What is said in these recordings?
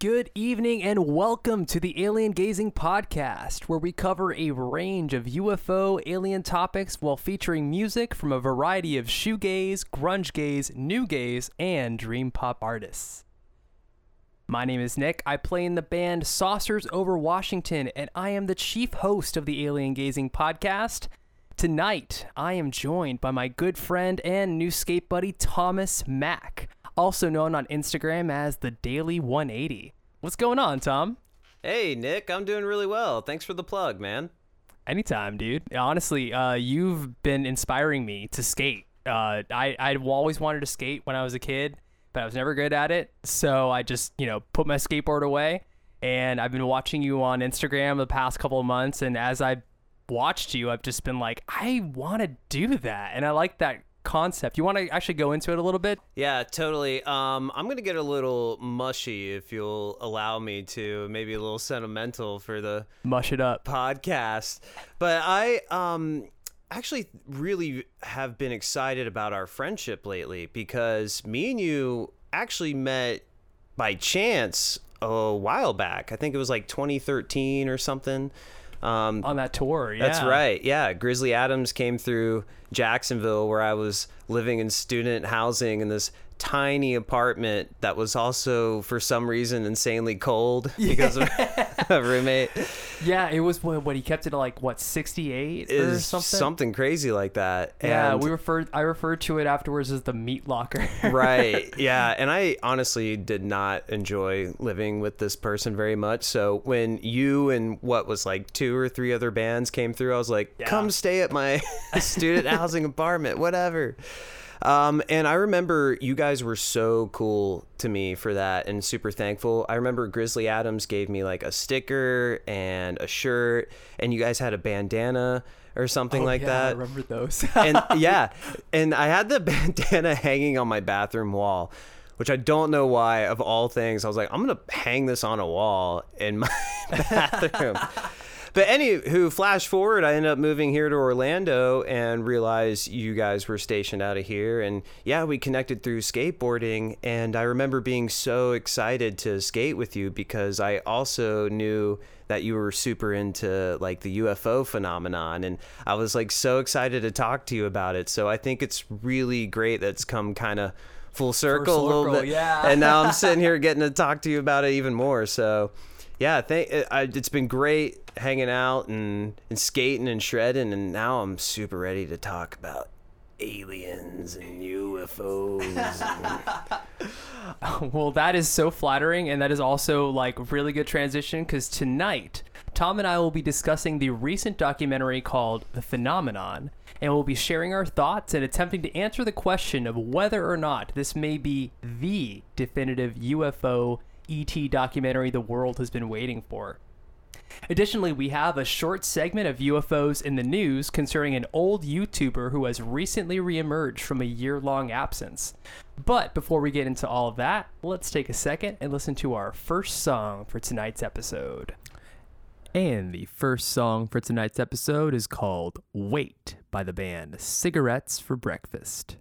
Good evening and welcome to the Alien Gazing Podcast, where we cover a range of UFO alien topics while featuring music from a variety of shoegaze, grunge gaze, new gaze, and dream pop artists. My name is Nick. I play in the band Saucers Over Washington, and I am the chief host of the Alien Gazing Podcast. Tonight, I am joined by my good friend and new skate buddy Thomas Mack also known on Instagram as the Daily 180. What's going on, Tom? Hey, Nick, I'm doing really well. Thanks for the plug, man. Anytime, dude. Honestly, uh, you've been inspiring me to skate. Uh, I I always wanted to skate when I was a kid, but I was never good at it. So I just you know put my skateboard away, and I've been watching you on Instagram the past couple of months. And as I watched you, I've just been like, I want to do that, and I like that concept. You want to actually go into it a little bit? Yeah, totally. Um, I'm gonna get a little mushy if you'll allow me to, maybe a little sentimental for the mush it up podcast. But I um actually really have been excited about our friendship lately because me and you actually met by chance a while back. I think it was like 2013 or something. Um, on that tour. Yeah. That's right. Yeah, Grizzly Adams came through Jacksonville, where I was living in student housing in this tiny apartment that was also for some reason insanely cold because of a roommate. Yeah, it was what, what he kept it at like what 68 or something. Something crazy like that. Yeah, and we referred I referred to it afterwards as the meat locker. right. Yeah, and I honestly did not enjoy living with this person very much. So when you and what was like two or three other bands came through, I was like, yeah. "Come stay at my student housing apartment, whatever." Um, and I remember you guys were so cool to me for that and super thankful. I remember Grizzly Adams gave me like a sticker and a shirt, and you guys had a bandana or something oh, like yeah, that. I remember those. and yeah, and I had the bandana hanging on my bathroom wall which I don't know why, of all things, I was like, I'm gonna hang this on a wall in my bathroom. But anywho, flash forward, I ended up moving here to Orlando and realized you guys were stationed out of here. And yeah, we connected through skateboarding. And I remember being so excited to skate with you because I also knew that you were super into like the UFO phenomenon. And I was like so excited to talk to you about it. So I think it's really great that's come kind of full circle, circle, a little bit. Yeah. and now I'm sitting here getting to talk to you about it even more. So yeah, thank, it's been great hanging out and, and skating and shredding, and now I'm super ready to talk about aliens and UFOs. Um, well, that is so flattering, and that is also like really good transition because tonight Tom and I will be discussing the recent documentary called The Phenomenon, and we'll be sharing our thoughts and attempting to answer the question of whether or not this may be the definitive UFO ET documentary the world has been waiting for. Additionally, we have a short segment of UFOs in the news concerning an old YouTuber who has recently reemerged from a year long absence. But before we get into all of that, let's take a second and listen to our first song for tonight's episode. And the first song for tonight's episode is called Wait by the band Cigarettes for Breakfast.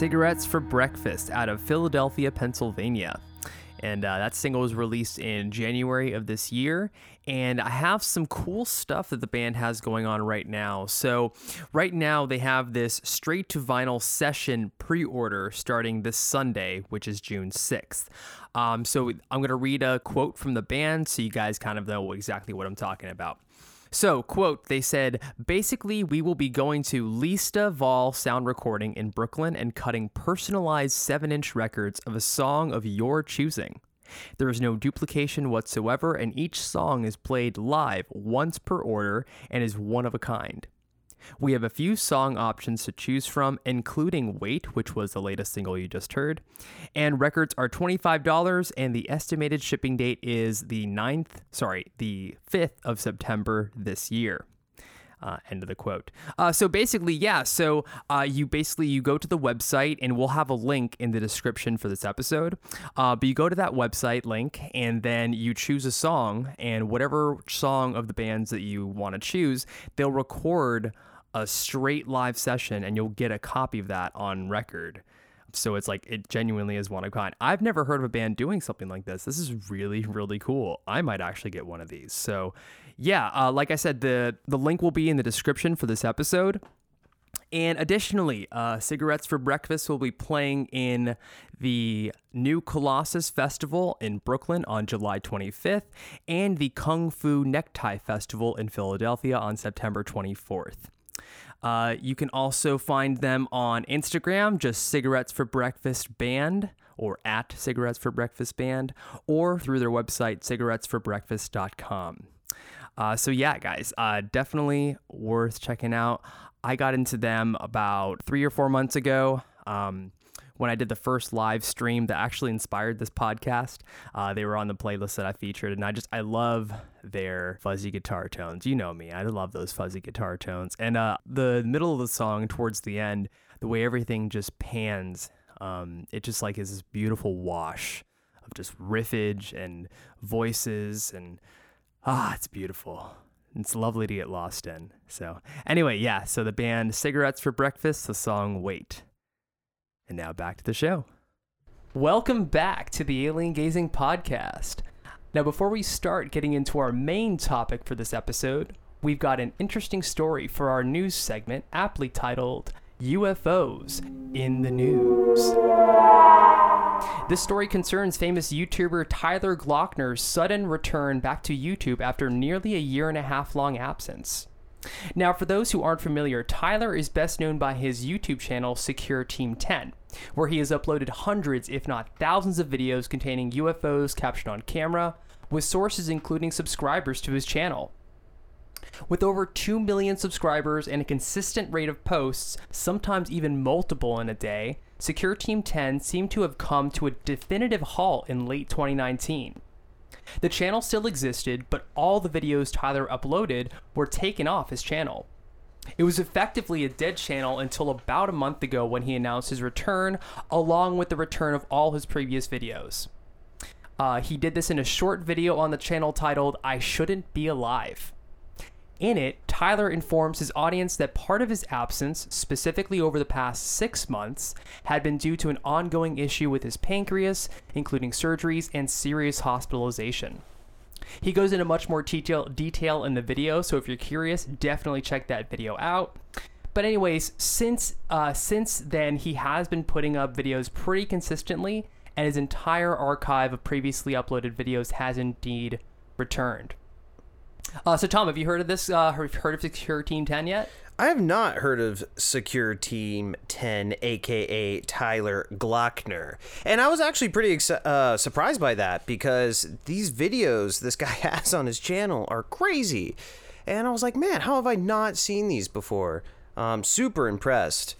Cigarettes for Breakfast out of Philadelphia, Pennsylvania. And uh, that single was released in January of this year. And I have some cool stuff that the band has going on right now. So, right now, they have this straight to vinyl session pre order starting this Sunday, which is June 6th. Um, so, I'm going to read a quote from the band so you guys kind of know exactly what I'm talking about. So, quote, they said, basically, we will be going to Leesta Vall Sound Recording in Brooklyn and cutting personalized 7 inch records of a song of your choosing. There is no duplication whatsoever, and each song is played live once per order and is one of a kind. We have a few song options to choose from, including Wait, which was the latest single you just heard. And records are $25, and the estimated shipping date is the 9th, sorry, the 5th of September this year. Uh, end of the quote. Uh, so basically, yeah. So uh, you basically you go to the website, and we'll have a link in the description for this episode. Uh, but you go to that website link, and then you choose a song, and whatever song of the bands that you want to choose, they'll record a straight live session, and you'll get a copy of that on record. So it's like it genuinely is one of kind. I've never heard of a band doing something like this. This is really really cool. I might actually get one of these. So yeah, uh, like I said, the the link will be in the description for this episode. And additionally, uh, Cigarettes for Breakfast will be playing in the New Colossus Festival in Brooklyn on July 25th and the Kung Fu Necktie Festival in Philadelphia on September 24th. Uh, you can also find them on Instagram, just Cigarettes for Breakfast Band or at Cigarettes for Breakfast Band, or through their website, cigarettesforbreakfast.com. Uh, so, yeah, guys, uh, definitely worth checking out. I got into them about three or four months ago. Um, when I did the first live stream that actually inspired this podcast. Uh, they were on the playlist that I featured, and I just I love their fuzzy guitar tones. You know me, I love those fuzzy guitar tones. And uh, the middle of the song, towards the end, the way everything just pans, um, it just like is this beautiful wash of just riffage and voices, and ah, it's beautiful. It's lovely to get lost in. So, anyway, yeah, so the band Cigarettes for Breakfast, the song Wait. And now back to the show. Welcome back to the Alien Gazing Podcast. Now, before we start getting into our main topic for this episode, we've got an interesting story for our news segment, aptly titled UFOs in the News. This story concerns famous YouTuber Tyler Glockner's sudden return back to YouTube after nearly a year and a half long absence. Now, for those who aren't familiar, Tyler is best known by his YouTube channel Secure Team 10, where he has uploaded hundreds, if not thousands, of videos containing UFOs captured on camera, with sources including subscribers to his channel. With over 2 million subscribers and a consistent rate of posts, sometimes even multiple in a day, Secure Team 10 seemed to have come to a definitive halt in late 2019. The channel still existed, but all the videos Tyler uploaded were taken off his channel. It was effectively a dead channel until about a month ago when he announced his return, along with the return of all his previous videos. Uh, he did this in a short video on the channel titled I Shouldn't Be Alive. In it, Tyler informs his audience that part of his absence, specifically over the past six months, had been due to an ongoing issue with his pancreas, including surgeries and serious hospitalization. He goes into much more detail, detail in the video, so if you're curious, definitely check that video out. But anyways, since uh, since then, he has been putting up videos pretty consistently, and his entire archive of previously uploaded videos has indeed returned. Uh, so, Tom, have you heard of this? Uh, heard of Secure Team 10 yet? I have not heard of Secure Team 10, aka Tyler Glockner. And I was actually pretty ex- uh, surprised by that because these videos this guy has on his channel are crazy. And I was like, man, how have I not seen these before? Um, super impressed.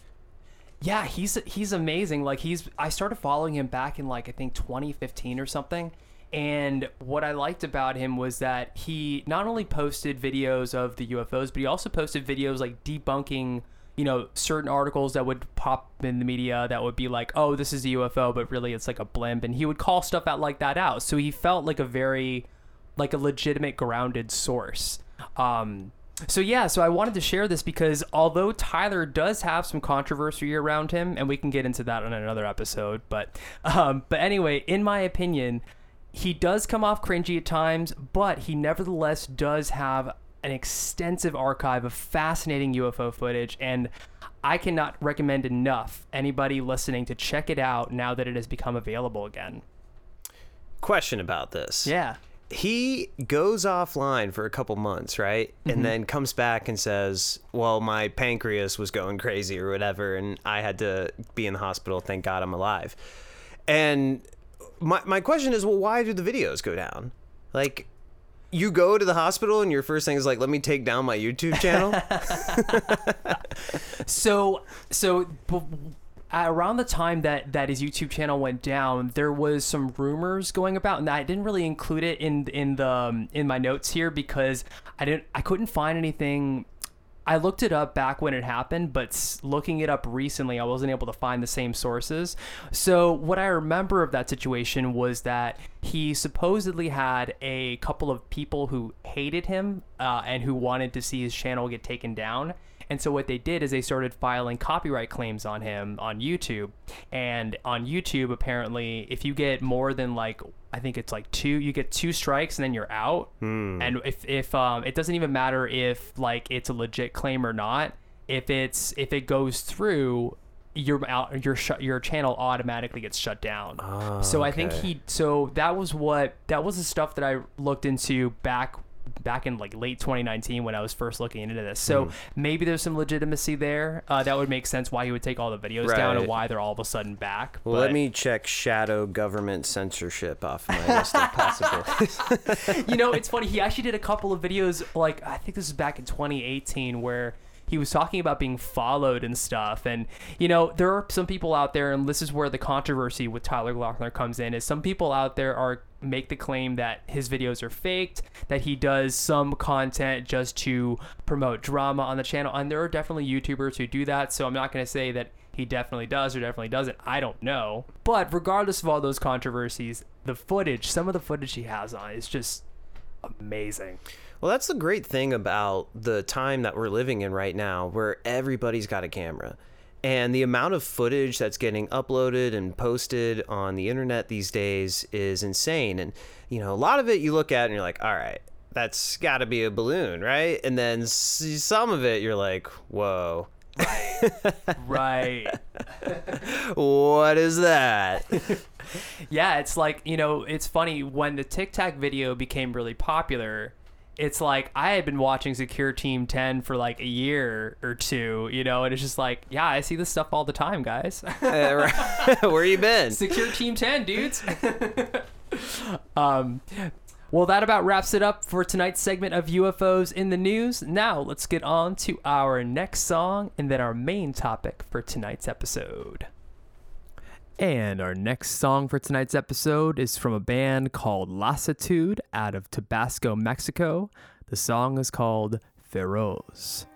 Yeah, he's he's amazing. Like he's I started following him back in like I think 2015 or something and what I liked about him was that he not only posted videos of the UFOs, but he also posted videos like debunking, you know, certain articles that would pop in the media that would be like, oh, this is a UFO, but really it's like a blimp. And he would call stuff out like that out. So he felt like a very, like a legitimate grounded source. Um, So yeah, so I wanted to share this because although Tyler does have some controversy around him, and we can get into that on another episode, but um, but anyway, in my opinion, he does come off cringy at times, but he nevertheless does have an extensive archive of fascinating UFO footage, and I cannot recommend enough anybody listening to check it out now that it has become available again. Question about this. Yeah. he goes offline for a couple months, right? And mm-hmm. then comes back and says, "Well, my pancreas was going crazy or whatever, and I had to be in the hospital. Thank God I'm alive." And my my question is, well, why do the videos go down? Like, you go to the hospital and your first thing is like, "Let me take down my YouTube channel." So, so b- around the time that that his YouTube channel went down, there was some rumors going about, and I didn't really include it in in the um, in my notes here because I didn't I couldn't find anything. I looked it up back when it happened, but looking it up recently, I wasn't able to find the same sources. So, what I remember of that situation was that he supposedly had a couple of people who hated him uh, and who wanted to see his channel get taken down. And so what they did is they started filing copyright claims on him on YouTube. And on YouTube, apparently, if you get more than like I think it's like two, you get two strikes and then you're out. And if if um, it doesn't even matter if like it's a legit claim or not. If it's if it goes through, your out your sh- your channel automatically gets shut down. so I think he so that was what that was the stuff that I looked into back back in like late 2019 when I was first looking into this. So Hmm. maybe there's some legitimacy there. Uh, that would make sense why he would take all the videos down and why they're all of a sudden back. Well, But, let me check shadow government censorship off my list of possible. you know, it's funny. He actually did a couple of videos, like I think this is back in 2018, where he was talking about being followed and stuff. And you know, there are some people out there, and this is where the controversy with Tyler Glockner comes in. Is some people out there are make the claim that his videos are faked, that he does some content just to promote drama on the channel, and there are definitely YouTubers who do that. So I'm not going to say that he definitely does or definitely doesn't. I don't know. But regardless of all those controversies, the footage, some of the footage he has on is just amazing. Well, that's the great thing about the time that we're living in right now, where everybody's got a camera. And the amount of footage that's getting uploaded and posted on the internet these days is insane. And, you know, a lot of it you look at and you're like, all right, that's got to be a balloon, right? And then some of it you're like, whoa, Right. what is that? yeah, it's like, you know, it's funny when the Tic Tac video became really popular. It's like I had been watching Secure Team 10 for like a year or two, you know, and it's just like, yeah, I see this stuff all the time, guys. Where you been? Secure Team 10, dudes. um, well, that about wraps it up for tonight's segment of UFOs in the news. Now, let's get on to our next song and then our main topic for tonight's episode. And our next song for tonight's episode is from a band called Lasitud out of Tabasco, Mexico. The song is called Feroz.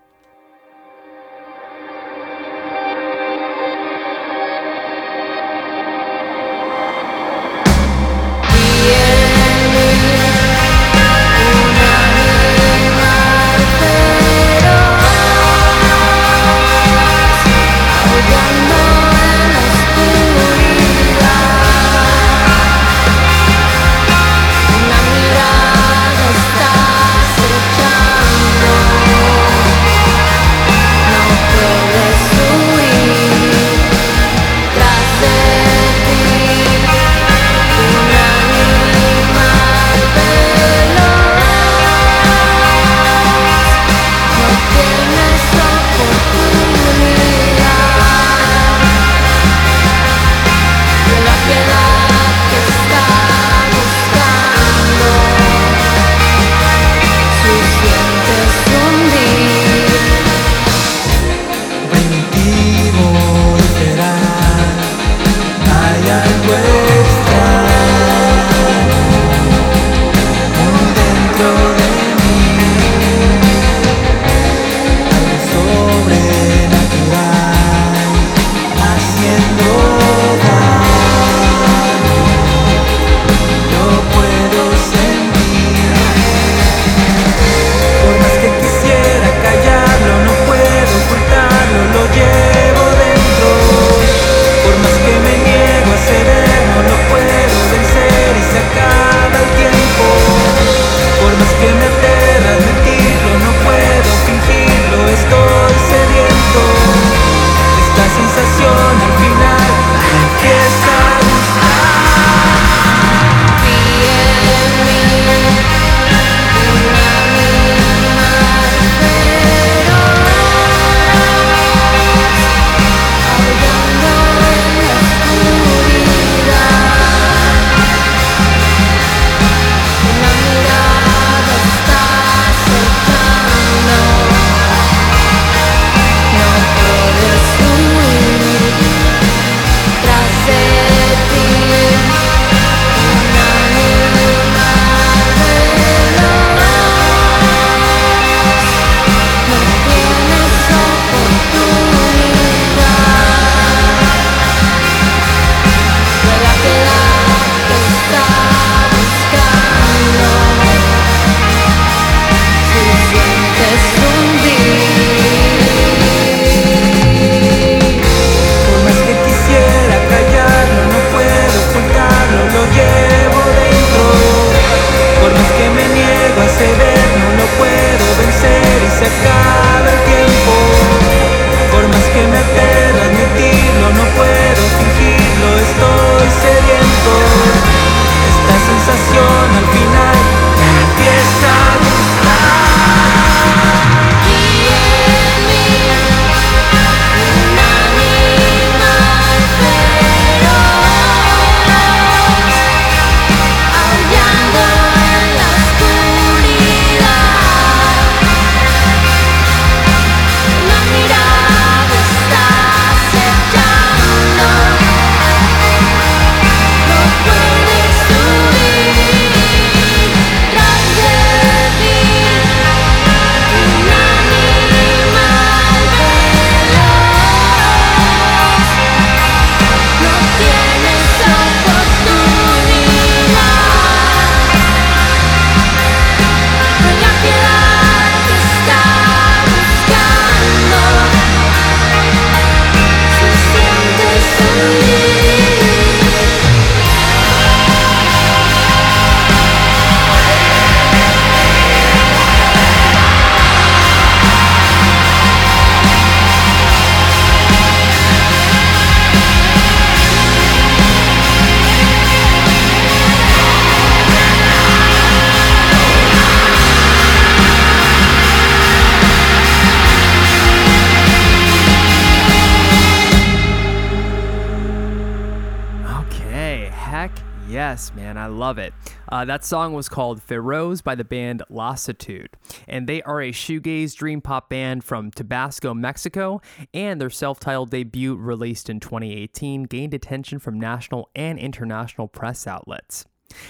Uh, that song was called Feroz by the band Lasitud, and they are a shoegaze dream pop band from Tabasco, Mexico, and their self titled debut, released in 2018, gained attention from national and international press outlets.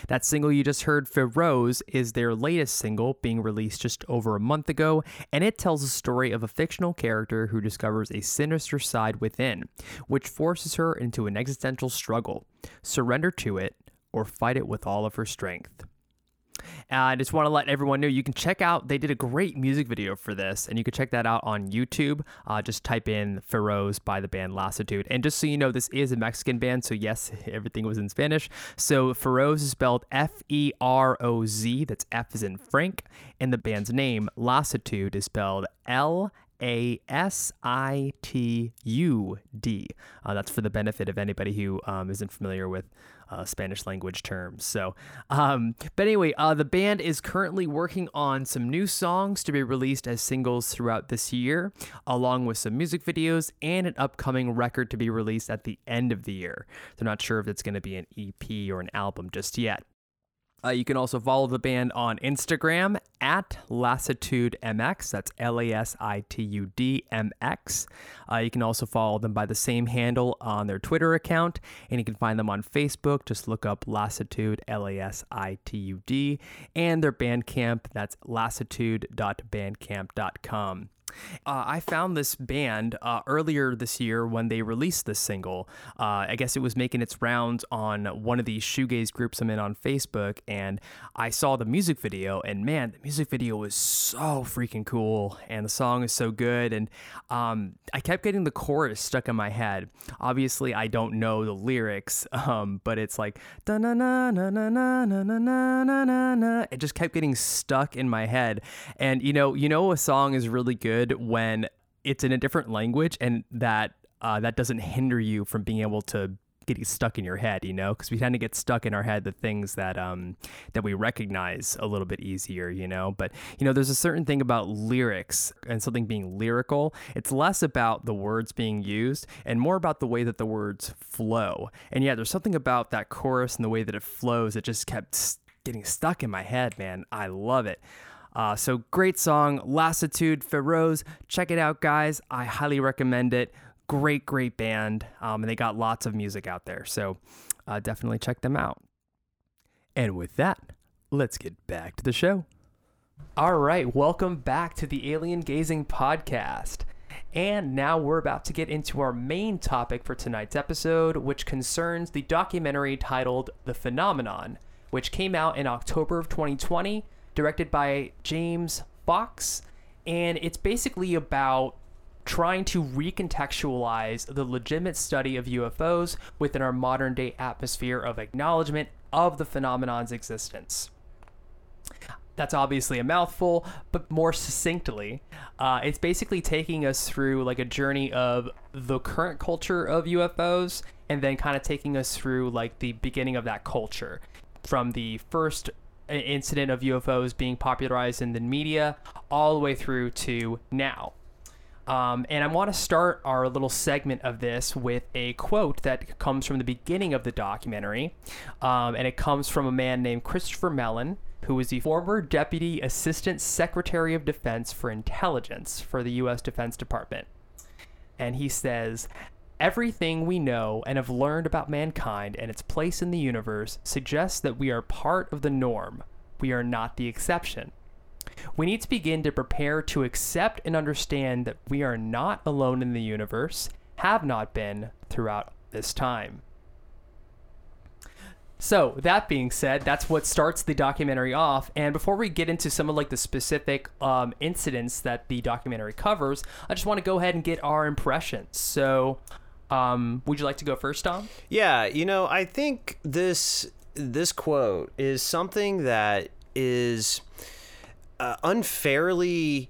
That single you just heard, Feroz, is their latest single, being released just over a month ago, and it tells the story of a fictional character who discovers a sinister side within, which forces her into an existential struggle. Surrender to it or fight it with all of her strength. I just want to let everyone know you can check out, they did a great music video for this, and you can check that out on YouTube. Uh, just type in Feroz by the band Lasitud. And just so you know, this is a Mexican band, so yes, everything was in Spanish. So Feroz is spelled F E R O Z, that's F is in Frank, and the band's name, Lasitud, is spelled L a S I T U D. Uh, that's for the benefit of anybody who um, isn't familiar with uh, Spanish language terms. So, um, but anyway, uh, the band is currently working on some new songs to be released as singles throughout this year, along with some music videos and an upcoming record to be released at the end of the year. They're not sure if it's going to be an EP or an album just yet. Uh, you can also follow the band on Instagram at Lasitud MX. That's L A S I T U D M X. Uh, you can also follow them by the same handle on their Twitter account, and you can find them on Facebook. Just look up Lasitud, L A S I T U D, and their Bandcamp. That's lasitud.bandcamp.com. Uh, I found this band uh, earlier this year when they released this single. Uh, I guess it was making its rounds on one of these shoegaze groups I'm in on Facebook, and I saw the music video. And man, the music video was so freaking cool, and the song is so good. And um, I kept getting the chorus stuck in my head. Obviously, I don't know the lyrics, um, but it's like na na na na na na na na na na. It just kept getting stuck in my head. And you know, you know, a song is really good when it's in a different language and that uh, that doesn't hinder you from being able to get stuck in your head, you know, because we tend to get stuck in our head the things that um that we recognize a little bit easier, you know. But you know, there's a certain thing about lyrics and something being lyrical. It's less about the words being used and more about the way that the words flow. And yeah, there's something about that chorus and the way that it flows that just kept getting stuck in my head, man. I love it. Uh, so great song, Lasitud Feroz. Check it out, guys. I highly recommend it. Great, great band, um, and they got lots of music out there. So uh, definitely check them out. And with that, let's get back to the show. All right, welcome back to the Alien Gazing Podcast. And now we're about to get into our main topic for tonight's episode, which concerns the documentary titled The Phenomenon, which came out in October of 2020 directed by James Fox, and it's basically about trying to recontextualize the legitimate study of UFOs within our modern day atmosphere of acknowledgement of the phenomenon's existence. That's obviously a mouthful, but more succinctly, uh, it's basically taking us through like a journey of the current culture of UFOs and then kind of taking us through like the beginning of that culture from the first incident of UFOs being popularized in the media all the way through to now. Um, and I want to start our little segment of this with a quote that comes from the beginning of the documentary. Um, and it comes from a man named Christopher Mellon, who was the former Deputy Assistant Secretary of Defense for Intelligence for the U.S. Defense Department. And he says, Everything we know and have learned about mankind and its place in the universe suggests that we are part of the norm. We are not the exception. We need to begin to prepare to accept and understand that we are not alone in the universe, have not been throughout this time. So that being said, that's what starts the documentary off. And before we get into some of like the specific um, incidents that the documentary covers, I just want to go ahead and get our impressions. So, um, would you like to go first, Tom? Yeah, you know, I think this this quote is something that is uh, unfairly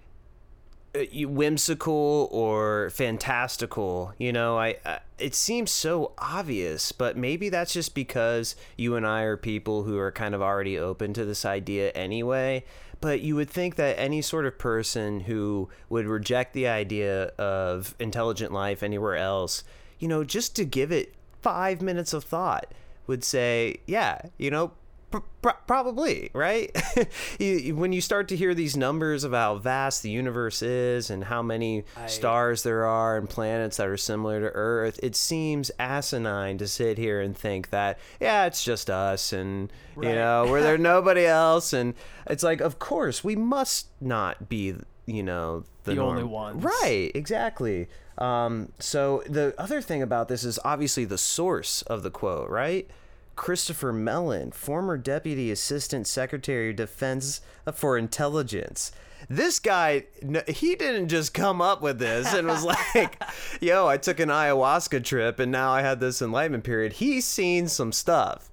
uh, whimsical or fantastical. You know, I, I it seems so obvious, but maybe that's just because you and I are people who are kind of already open to this idea anyway. But you would think that any sort of person who would reject the idea of intelligent life anywhere else, you know, just to give it five minutes of thought would say, yeah, you know, pr- pr- probably, right? You- you- when you start to hear these numbers of how vast the universe is and how many I- stars there are and planets that are similar to Earth, it seems asinine to sit here and think that, yeah, it's just us and, you Right. know, where there's nobody else. And it's like, of course, we must not be, you know, the, The only norm. ones. Right, exactly. Um, so the other thing about this is obviously the source of the quote, right? Christopher Mellon, former Deputy Assistant Secretary of Defense for Intelligence. This guy, he didn't just come up with this and was like, yo, I took an ayahuasca trip and now I had this enlightenment period. He's seen some stuff.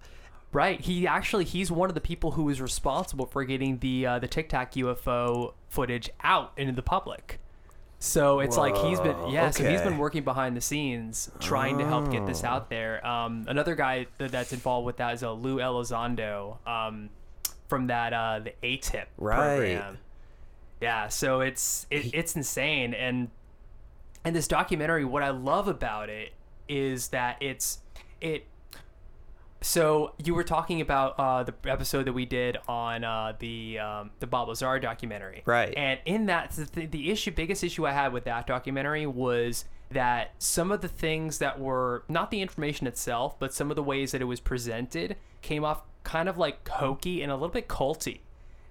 Right. He actually he's one of the people who was responsible for getting the uh, the Tic Tac UFO footage out into the public. So it's like he's been Whoa, yeah. So he's okay. been working behind the scenes trying to help get this out there. Um, another guy that, that's involved with that is uh, Lou Elizondo um, from that uh, the AATIP Right. program. Yeah. So it's it, it's insane and and this documentary what i love about it is that it's it so you were talking about uh, the episode that we did on uh, the um, the Bob Lazar documentary, Right. And in that, the, the issue, biggest issue I had with that documentary was that some of the things that were not the information itself, but some of the ways that it was presented came off kind of like hokey and a little bit culty.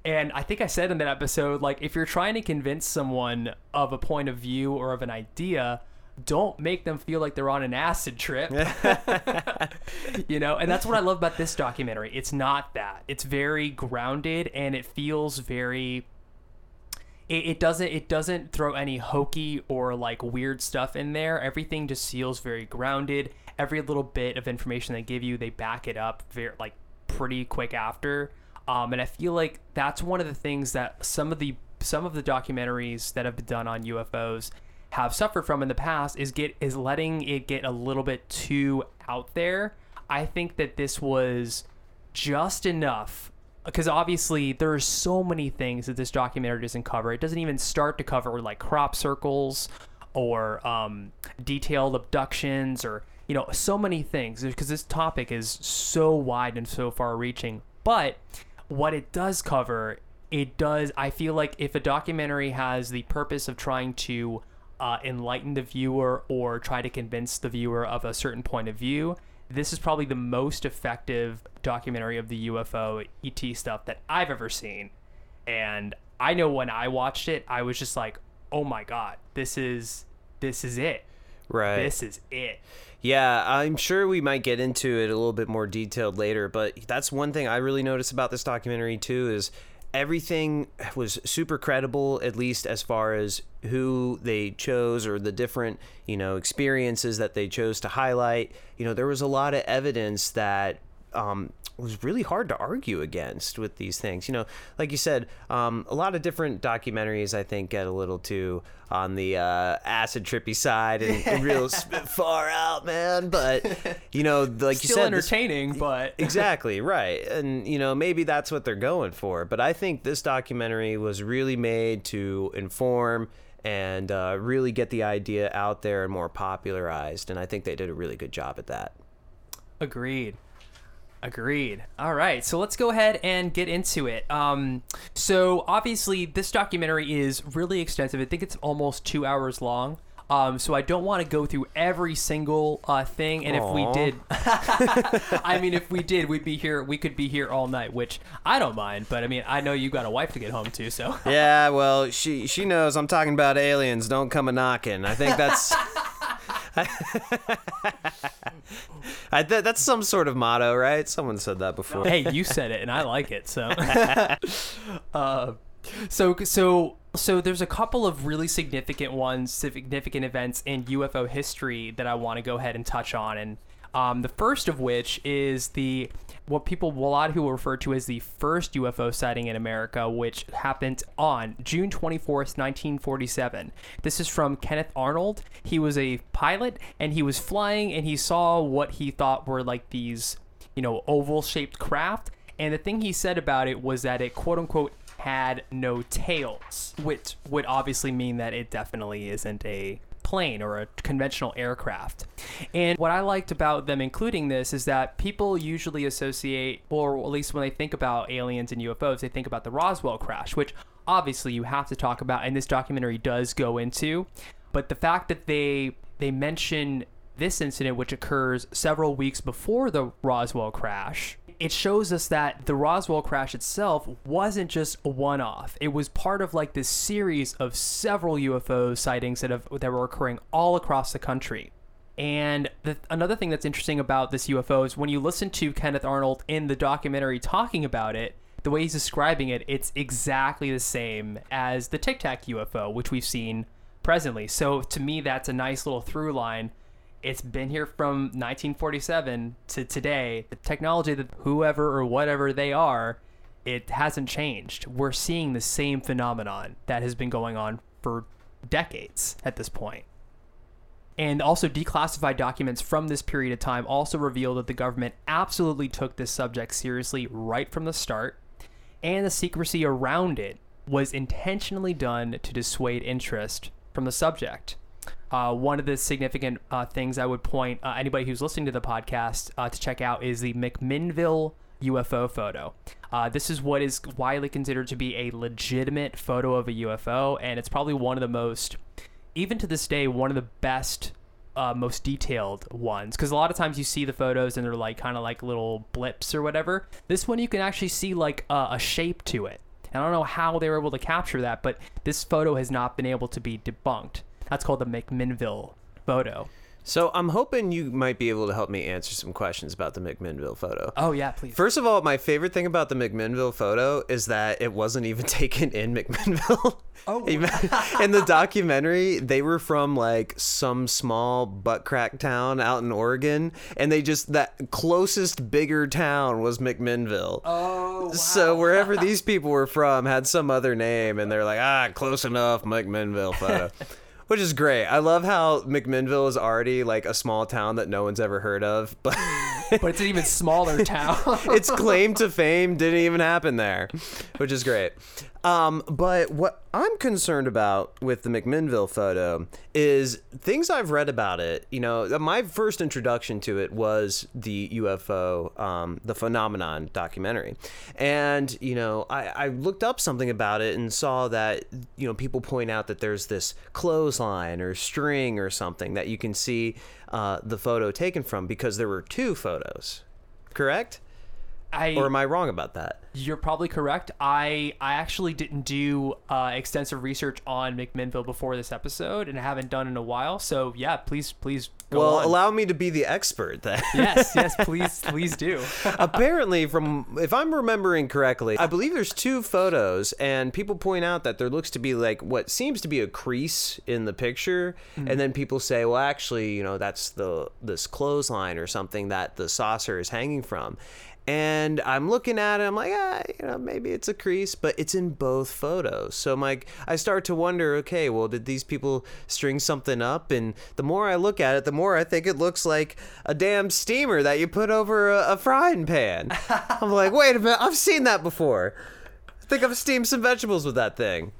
And I think I said in that episode, like, if you're trying to convince someone of a point of view or of an idea, don't make them feel like they're on an acid trip. you know, and that's what I love about this documentary. It's not that. It's very grounded and it feels very it, it doesn't it doesn't throw any hokey or like weird stuff in there. Everything just feels very grounded. Every little bit of information they give you, they back it up very like pretty quick after. Um, and I feel like that's one of the things that some of the some of the documentaries that have been done on UFOs have suffered from in the past is get is letting it get a little bit too out there. I think that this was just enough because obviously there are so many things that this documentary doesn't cover. It doesn't even start to cover like crop circles or um, detailed abductions or you know so many things because this topic is so wide and so far reaching. But what it does cover, it does. I feel like if a documentary has the purpose of trying to uh, enlighten the viewer or try to convince the viewer of a certain point of view, this is probably the most effective documentary of the UFO ET stuff that I've ever seen. And I know when I watched it, I was just like, "Oh my god, this is this is it. Right. This is it." Yeah, I'm sure we might get into it a little bit more detailed later, but that's one thing I really noticed about this documentary too is everything was super credible at least as far as who they chose or the different, you know, experiences that they chose to highlight. You know, there was a lot of evidence that um, was really hard to argue against with these things. You know, like you said, um, a lot of different documentaries I think get a little too on the uh, acid trippy side and, and real far out, man. But you know, like you Still said, this- entertaining, but exactly right and you know maybe that's what they're going for but i think this documentary was really made to inform and uh, really get the idea out there and more popularized and i think they did a really good job at that Agreed. Agreed. All right, so let's go ahead and get into it. Um, so obviously, this documentary is really extensive. I think it's almost two hours long. Um, so I don't want to go through every single uh, thing. And if we did, I mean, if we did, we'd be here. We could be here all night, which I don't mind. But I mean, I know you've got a wife to get home to, so yeah well she she knows i'm talking about aliens don't come a knocking i think that's I th- that's some sort of motto right someone said that before hey, you said it, and I like it. So, uh, so so so there's a couple of really significant ones, significant events in UFO history that I want to go ahead and touch on, and um, the first of which is the what people a lot of people refer to as the first UFO sighting in America, which happened on June 24th, 1947. This is from Kenneth Arnold. He was a pilot and he was flying and he saw what he thought were like these you know, oval shaped craft. And the thing he said about it was that it quote unquote had no tails, which would obviously mean that it definitely isn't a plane or a conventional aircraft. And what I liked about them including this is that people usually associate, or at least when they think about aliens and UFOs, they think about the Roswell crash, which obviously you have to talk about, and this documentary does go into. But the fact that they they mention this incident, which occurs several weeks before the Roswell crash, it shows us that the Roswell crash itself wasn't just a one-off. It was part of like this series of several UFO sightings that have that were occurring all across the country. And the, another thing that's interesting about this UFO is when you listen to Kenneth Arnold in the documentary talking about it, the way he's describing it, it's exactly the same as the Tic Tac UFO, which we've seen presently. So to me, that's a nice little through line. It's been here from 1947 to today. The technology that whoever or whatever they are, it hasn't changed. We're seeing the same phenomenon that has been going on for decades at this point. And also, declassified documents from this period of time also reveal that the government absolutely took this subject seriously right from the start, and the secrecy around it was intentionally done to dissuade interest from the subject. Uh, one of the significant uh, things I would point uh, anybody who's listening to the podcast uh, to check out is the McMinnville UFO photo. Uh, this is what is widely considered to be a legitimate photo of a UFO, and it's probably one of the most, even to this day, one of the best, uh, most detailed ones. Because a lot of times you see the photos and they're like kind of like little blips or whatever. This one you can actually see like uh, a shape to it. And I don't know how they were able to capture that, but this photo has not been able to be debunked. That's called the McMinnville photo. So I'm hoping you might be able to help me answer some questions about the McMinnville photo. Oh yeah, please. First of all, my favorite thing about the McMinnville photo is that it wasn't even taken in McMinnville. Oh. In the documentary, they were from like some small butt crack town out in Oregon, and they just that closest bigger town was McMinnville. oh, Wow. So wherever these people were from had some other name, and they're like, ah, close enough, McMinnville photo. Which is great. I love how McMinnville is already like a small town that no one's ever heard of, but but it's an even smaller town. its claim to fame didn't even happen there, which is great. Um, but what I'm concerned about with the McMinnville photo is things I've read about it. You know, my first introduction to it was the UFO, um, the phenomenon documentary, and you know, I, I looked up something about it and saw that you know people point out that there's this clothesline or string or something that you can see uh, the photo taken from because there were two photos. Correct? I, Or am I wrong about that? You're probably correct. I I actually didn't do uh, extensive research on McMinnville before this episode, and I haven't done in a while. So yeah, please please go well, on. allow me to be the expert then. yes, yes, please please do. Apparently, from if I'm remembering correctly, I believe there's two photos, and people point out that there looks to be like what seems to be a crease in the picture, and then people say, well, actually, you know, that's the this clothesline or something that the saucer is hanging from. And I'm looking at it, I'm like, ah, you know, maybe it's a crease, but it's in both photos. So I'm like, I start to wonder, okay, well, did these people string something up? And the more I look at it, the more I think it looks like a damn steamer that you put over a, a frying pan. I'm like, wait a minute, I've seen that before. I think I've steamed some vegetables with that thing.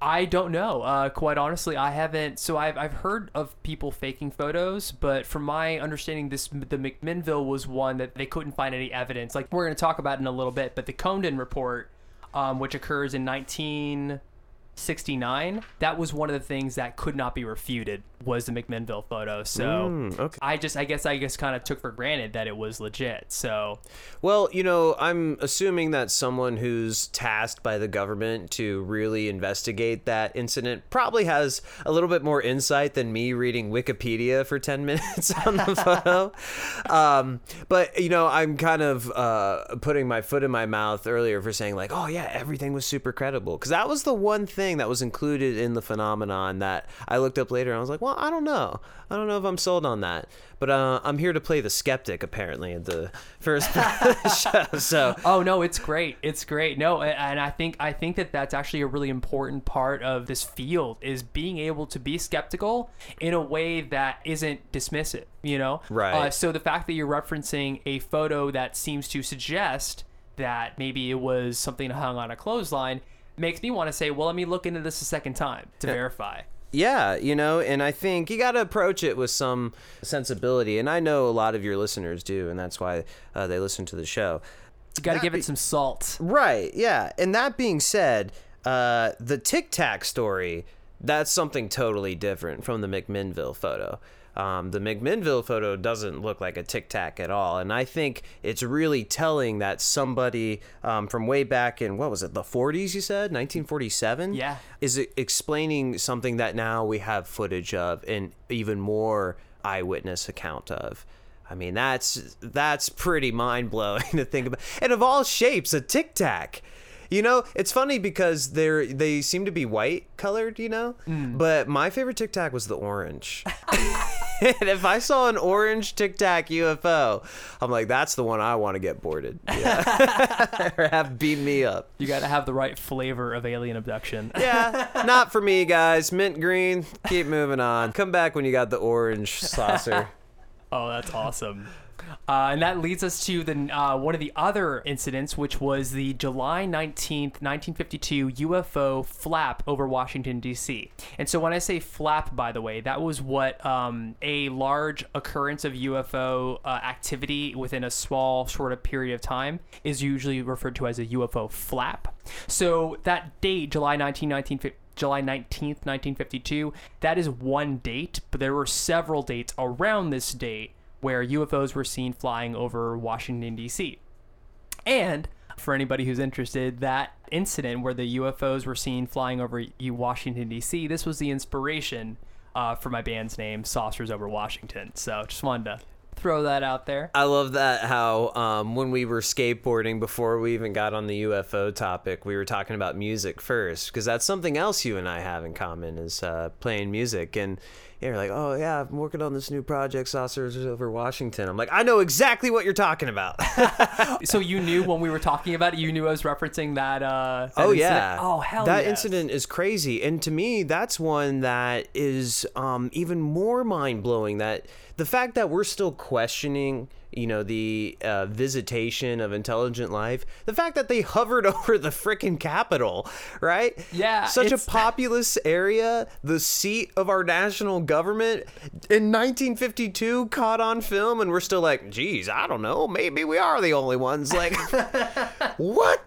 I don't know. Uh, quite honestly, I haven't. So I've, I've heard of people faking photos, but from my understanding, this the McMinnville was one that they couldn't find any evidence. Like we're going to talk about in a little bit, but the Condon report, um, which occurs in 1969, that was one of the things that could not be refuted was the McMinnville photo. So Mm, okay. I just, I guess, I just kind of took for granted that it was legit. So Well, you know, I'm assuming that someone who's tasked by the government to really investigate that incident probably has a little bit more insight than me reading Wikipedia for 10 minutes on the photo. um, but, you know, I'm kind of uh, putting my foot in my mouth earlier for saying, like, oh, yeah, everything was super credible. Because that was the one thing that was included in the phenomenon that I looked up later and I was like, well, I don't know. I don't know if I'm sold on that. But uh, I'm here to play the skeptic, apparently, at the first the show. So, Oh no, it's great. It's great. No, and I think I think that that's actually a really important part of this field is being able to be skeptical in a way that isn't dismissive. You know, Right. Uh, so the fact that you're referencing a photo that seems to suggest that maybe it was something hung on a clothesline makes me want to say, well, let me look into this a second time to verify. Yeah, you know, and I think you got to approach it with some sensibility, and I know a lot of your listeners do, and that's why uh, they listen to the show. You got to give be- it some salt. Right, yeah. And that being said, uh, the Tic Tac story, that's something totally different from the McMinnville photo. Um, the McMinnville photo doesn't look like a Tic Tac at all. And I think it's really telling that somebody um, from way back in, what was it, the 40s, you said? 1947? Yeah. Is explaining something that now we have footage of and even more eyewitness account of. I mean, that's that's pretty mind blowing to think about. And of all shapes, a tic tac. You know, it's funny because they're they seem to be white colored. You know, hmm. but my favorite tic tac was the orange. and if I saw an orange tic tac UFO, I'm like, that's the one I want to get boarded. Yeah. or have beat me up. You got to have the right flavor of alien abduction. Yeah, not for me, guys. Mint green. Keep moving on. Come back when you got the orange saucer. Oh, that's awesome. Uh, and that leads us to the uh, one of the other incidents, which was the July 19th, 1952 UFO flap over Washington, D.C. And so when I say flap, by the way, that was what um, a large occurrence of UFO uh, activity within a small, short of period of time is usually referred to as a UFO flap. So that date, July 19, 1950. July 19th, 1952. That is one date, but there were several dates around this date where UFOs were seen flying over Washington, D.C. And for anybody who's interested, that incident where the UFOs were seen flying over Washington, D.C., this was the inspiration uh, for my band's name, Saucers Over Washington. So just wanted to throw that out there. I love that how um, when we were skateboarding before we even got on the UFO topic, we were talking about music first because that's something else you and I have in common is uh, playing music. And you're like, oh yeah, I'm working on this new project, Saucers Over Washington. I'm like, I know exactly what you're talking about. So you knew when we were talking about it, you knew I was referencing that. Uh, that oh incident? yeah Oh hell that yes. incident is crazy and to me that's one that is um, even more mind-blowing that the fact that we're still questioning you know the uh, visitation of intelligent life the fact that they hovered over the freaking capitol right? Yeah, such a populous area the seat of our national government. In 1952 caught on film and we're still like geez i don't know. Maybe we are the only ones. Like what?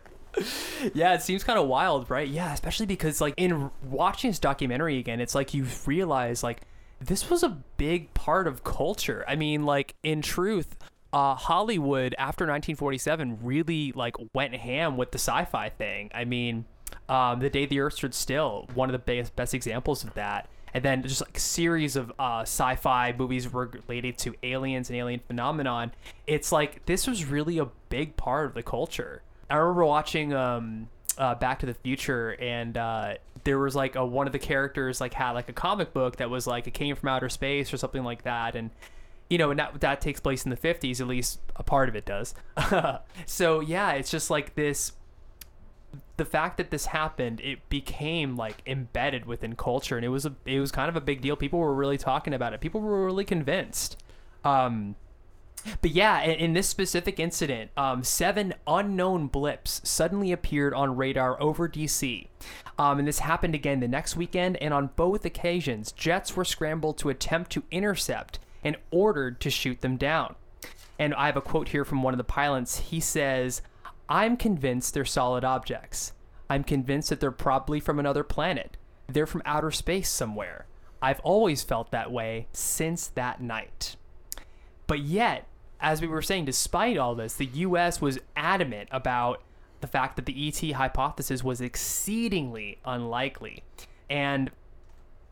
Yeah, it seems kind of wild, right? Yeah, especially because like in watching this documentary again, it's like you realize like this was a big part of culture. I mean, like in truth, uh, Hollywood after 1947 really like went ham with the sci-fi thing. I mean, um, the day the Earth stood still, one of the best best examples of that. And then just like a series of uh, sci-fi movies related to aliens and alien phenomenon. It's like this was really a big part of the culture. I remember watching um, uh, Back to the Future, and uh, there was like a, one of the characters like had like a comic book that was like it came from outer space or something like that, and you know, and that that takes place in the fifties, at least a part of it does. so yeah, it's just like this. The fact that this happened, it became like embedded within culture, and it was a it was kind of a big deal. People were really talking about it. People were really convinced. Um, but yeah, in, in this specific incident, um, seven unknown blips suddenly appeared on radar over DC. Um, and this happened again the next weekend, and on both occasions, jets were scrambled to attempt to intercept and ordered to shoot them down. And I have a quote here from one of the pilots. He says, I'm convinced they're solid objects. I'm convinced that they're probably from another planet. They're from outer space somewhere. I've always felt that way since that night. But yet, as we were saying, despite all this, the U.S. was adamant about the fact that the ET hypothesis was exceedingly unlikely. And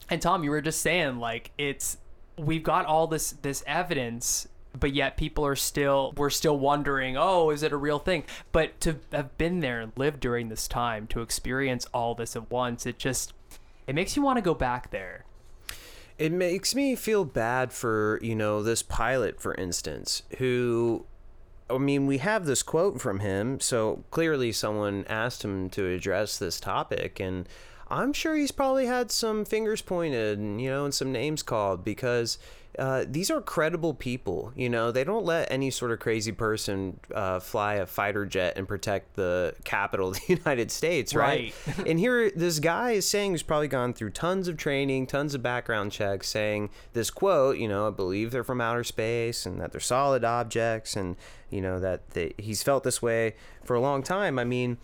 and Tom, you were just saying like it's we've got all this this evidence, but yet people are still we're still wondering, oh, is it a real thing? But to have been there and lived during this time, to experience all this at once, it just it makes you want to go back there. it makes me feel bad for you know this pilot for instance who i mean we have this quote from him so clearly someone asked him to address this topic and i'm sure he's probably had some fingers pointed and you know and some names called because uh, these are credible people. You know, they don't let any sort of crazy person uh, fly a fighter jet and protect the capital of the United States, right? and here, this guy is saying he's probably gone through tons of training, tons of background checks, saying this quote, you know, I believe they're from outer space and that they're solid objects, and you know that they, he's felt this way for a long time. I mean,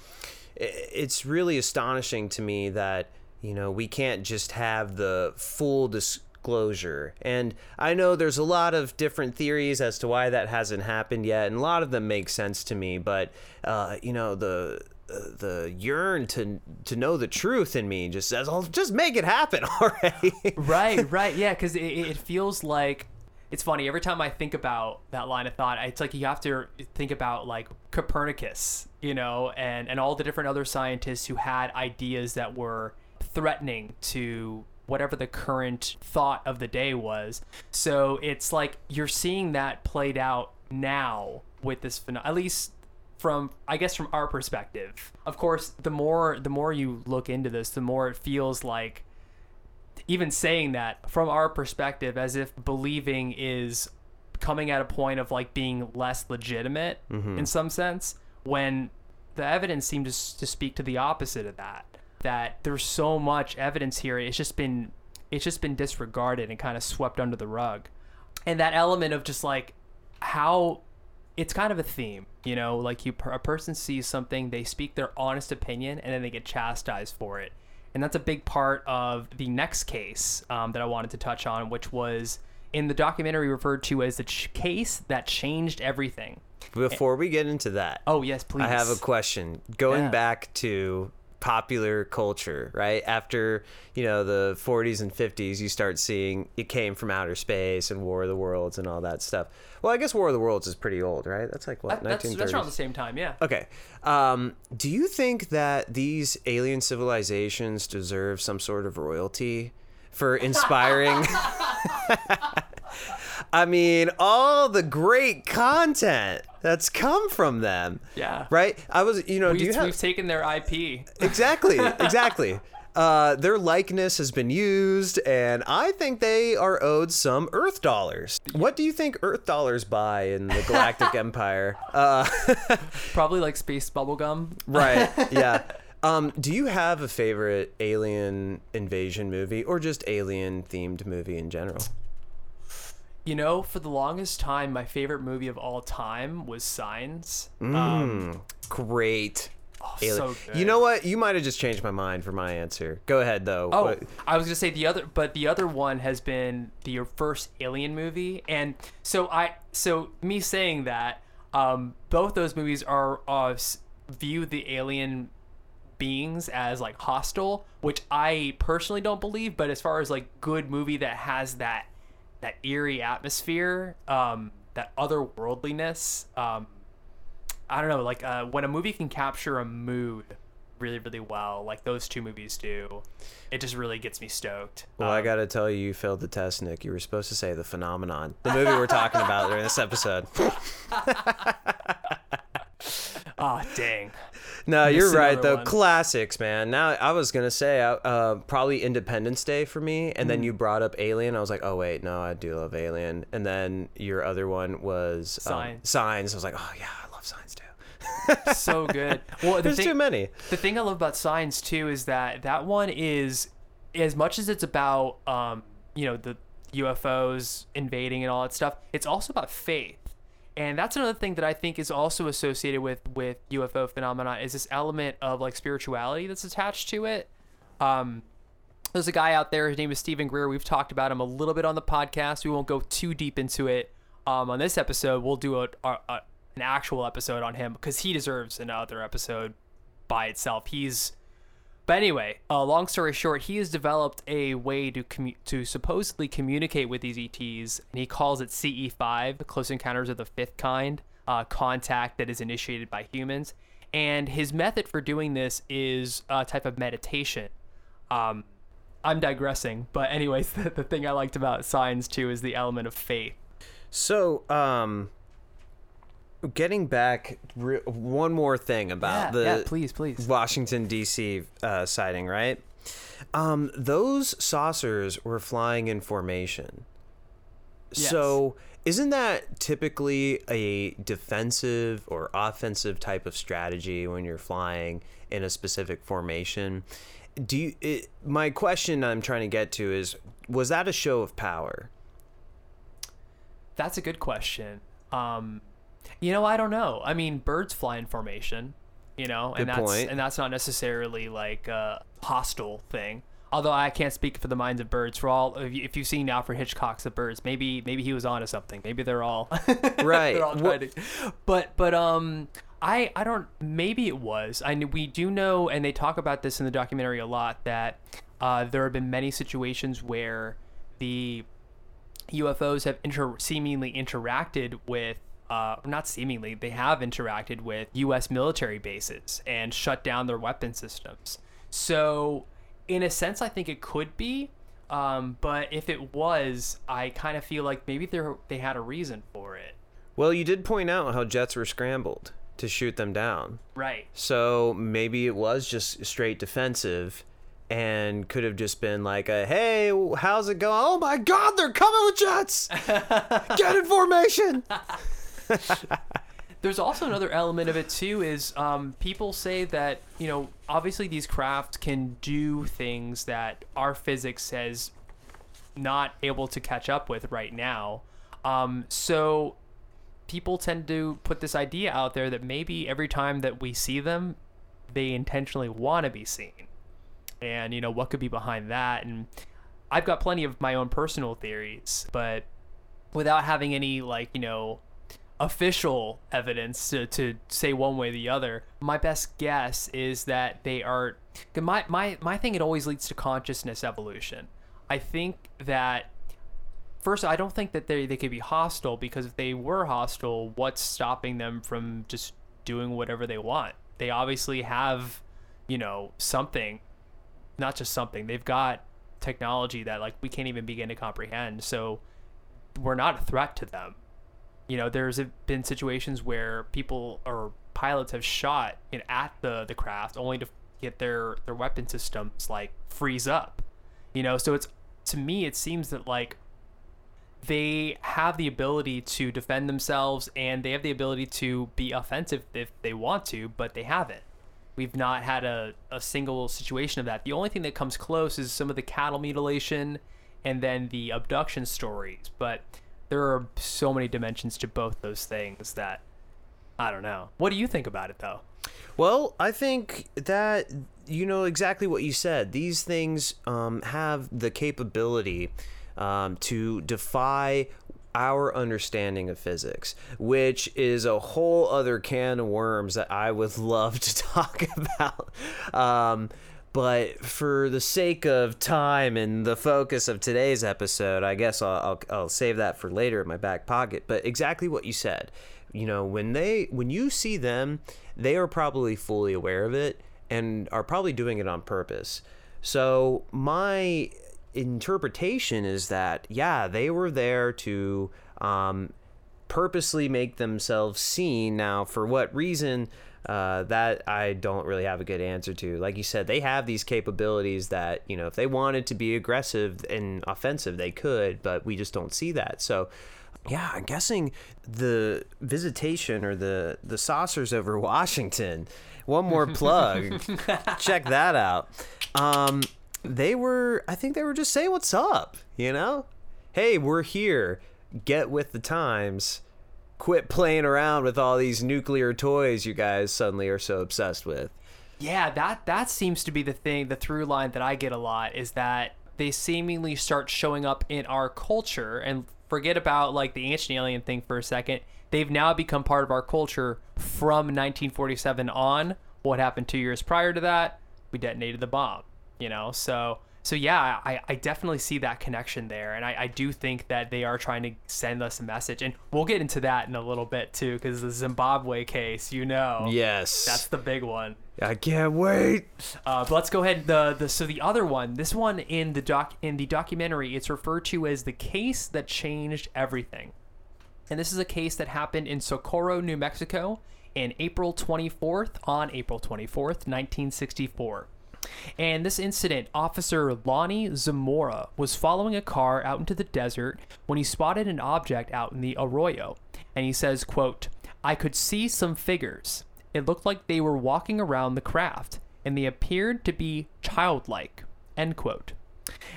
it's really astonishing to me that you know we can't just have the full disclosure. And i know there's a lot of different theories as to why that hasn't happened yet and a lot of them make sense to me but uh, you know the the yearn to to know the truth in me just says, "I'll just make it happen. Already." right, right, yeah, because it, it feels like it's funny every time I think about that line of thought. It's like you have to think about like Copernicus, you know, and and all the different other scientists who had ideas that were threatening to whatever the current thought of the day was. So it's like you're seeing that played out now with this phenom- at least from I guess from our perspective. Of course, the more the more you look into this, the more it feels like even saying that from our perspective as if believing is coming at a point of like being less legitimate mm-hmm. in some sense when the evidence seems to, to speak to the opposite of that that there's so much evidence here it's just been it's just been disregarded and kind of swept under the rug. And that element of just like how it's kind of a theme you know? Like you a person sees something they speak their honest opinion and then they get chastised for it and that's a big part of the next case um, that i wanted to touch on which was in the documentary referred to as the ch- case that changed everything Before we get into that, oh yes please I have a question. Going Yeah. back to popular culture, right? After, you know, the 40s and 50s, you start seeing it came from outer space and War of the Worlds and all that stuff. Well, I guess War of the Worlds is pretty old, right? That's like what, That- that's, 1930s? that's around the same time yeah Okay. Um, do you think that these alien civilizations deserve some sort of royalty for inspiring? I mean, all the great content that's come from them. Yeah. Right? I was, you know, we've, you have we've taken their ip Exactly, exactly. Uh, their likeness has been used, and I think they are owed some Earth dollars. What do you think Earth dollars buy in the Galactic Empire? Uh, probably like space bubblegum right. Yeah. Um, do you have a favorite alien invasion movie or just alien themed movie in general? You know, for the longest time, my favorite movie of all time was Signs. Mm. Um, Great. oh, so good. You know what? You might have just changed my mind for my answer. Go ahead though. Oh, What- I was gonna say the other, but the other one has been the first Alien movie, and so I, so me saying that, um, both those movies are uh, view the alien beings as like hostile, which I personally don't believe. But as far as like good movie that has that that eerie atmosphere, um, that otherworldliness, um, I don't know, like uh, when a movie can capture a mood really, really well, like those two movies do, it just really gets me stoked. Well, I Um, gotta tell you, you failed the test, Nick. You were supposed to say the phenomenon, the movie we're talking about during this episode. oh dang. No, you're right though. one. Classics, man. Now I was gonna say uh, uh, probably Independence Day for me, and Mm. then you brought up Alien. I was like, oh wait, no, I do love Alien. And then your other one was um, Signs. Signs. I was like, oh yeah, I love Signs too. so good. Well, the There's thing, too many. the thing I love about Signs too is that that one is as much as it's about um, you know the UFOs invading and all that stuff. It's also about faith, and that's another thing that I think is also associated with with UFO phenomena is this element of like spirituality that's attached to it. Um, there's a guy out there. His name is Steven Greer. We've talked about him a little bit on the podcast. We won't go too deep into it. Um, on this episode, we'll do a, a, a an actual episode on him because he deserves another episode by itself. He's, but anyway, uh, long story short, he has developed a way to commu- to supposedly communicate with these ETs, and he calls it CE5, Close Encounters of the Fifth Kind, uh, contact that is initiated by humans. And his method for doing this is a type of meditation. Um, I'm digressing, but anyways, the, the thing I liked about signs too is the element of faith. So, um, getting back, re- one more thing about the please, please. Washington D.C. Uh, sighting, right? Um, those saucers were flying in formation. Yes. So, isn't that typically a defensive or offensive type of strategy when you're flying in a specific formation? Do you, it, my question I'm trying to get to is was that a show of power? That's a good question. Um, you know, I don't know. I mean, birds fly in formation, you know, and Good that's point. and that's not necessarily like a hostile thing. Although I can't speak for the minds of birds. For all, if, you, if you've seen Alfred Hitchcock's The Birds, maybe maybe he was onto something. Maybe they're all Right. they're all trying to, but but um, I I don't. Maybe it was. I we do know, and they talk about this in the documentary a lot that uh, there have been many situations where the UFOs have inter- seemingly interacted with, uh, not seemingly, they have interacted with U.S. military bases and shut down their weapon systems. So, in a sense, I think it could be. Um, but if it was, I kind of feel like maybe they they had a reason for it. Well, you did point out how jets were scrambled to shoot them down. Right. So maybe it was just straight defensive and could have just been like a hey how's it going oh my god they're coming with jets get in formation There's also another element of it too is um, people say that you know obviously these craft can do things that our physics says not able to catch up with right now. Um, so people tend to put this idea out there that maybe every time that we see them, they intentionally want to be seen. And you know what could be behind that? And I've got plenty of my own personal theories, but without having any like you know official evidence to, to say one way or the other. My best guess is that they are. my, my my thing it always leads to consciousness evolution. I think that first i don't think that they, they could be hostile because if they were hostile what's stopping them from just doing whatever they want? They obviously have you know something not just something. They've got technology that like we can't even begin to comprehend. So we're not a threat to them you know there's been situations where people or pilots have shot you know, at the the craft only to get their their weapon systems like freeze up you know? So it's to me it seems that like they have the ability to defend themselves and they have the ability to be offensive if they want to but they haven't. We've not had a, a single situation of that. The only thing that comes close is some of the cattle mutilation and then the abduction stories but there are so many dimensions to both those things that I don't know. What do you think about it though? Well, I think that you know exactly what you said. These things um, have the capability um, to defy our understanding of physics, which is a whole other can of worms that I would love to talk about. Um, but for the sake of time and the focus of today's episode, I guess I'll, I'll, I'll save that for later in my back pocket. But exactly what you said, you know, when they when you see them, they are probably fully aware of it and are probably doing it on purpose. So my interpretation is that yeah, they were there to um, purposely make themselves seen. Now, for what reason? Uh, that I don't really have a good answer to. Like you said, they have these capabilities that, you know, if they wanted to be aggressive and offensive, they could, but we just don't see that. So, yeah, I'm guessing the visitation or the, the saucers over Washington. One more plug. Check that out. Um, they were, I think they were just saying, what's up, you know? Hey, we're here. Get with the times quit playing around with all these nuclear toys you guys suddenly are so obsessed with. Yeah, that that seems to be the thing, the through line that I get a lot is that they seemingly start showing up in our culture and forget about like the ancient alien thing for a second. They've now become part of our culture from 1947 on. What happened 2 years prior to that? We detonated the bomb, you know? So so yeah, I, I definitely see that connection there, and I, I do think that they are trying to send us a message, and we'll get into that in a little bit too, because the Zimbabwe case, you know, Yes. that's the big one. I can't wait. Uh, but let's go ahead. The the so the other one, this one in the doc in the documentary, it's referred to as the case that changed everything, and this is a case that happened in Socorro, New Mexico, in April 24th on April 24th, 1964. And this incident, Officer Lonnie Zamora was following a car out into the desert when he spotted an object out in the arroyo. And he says, quote, I could see some figures. It looked like they were walking around the craft, and they appeared to be childlike. End quote.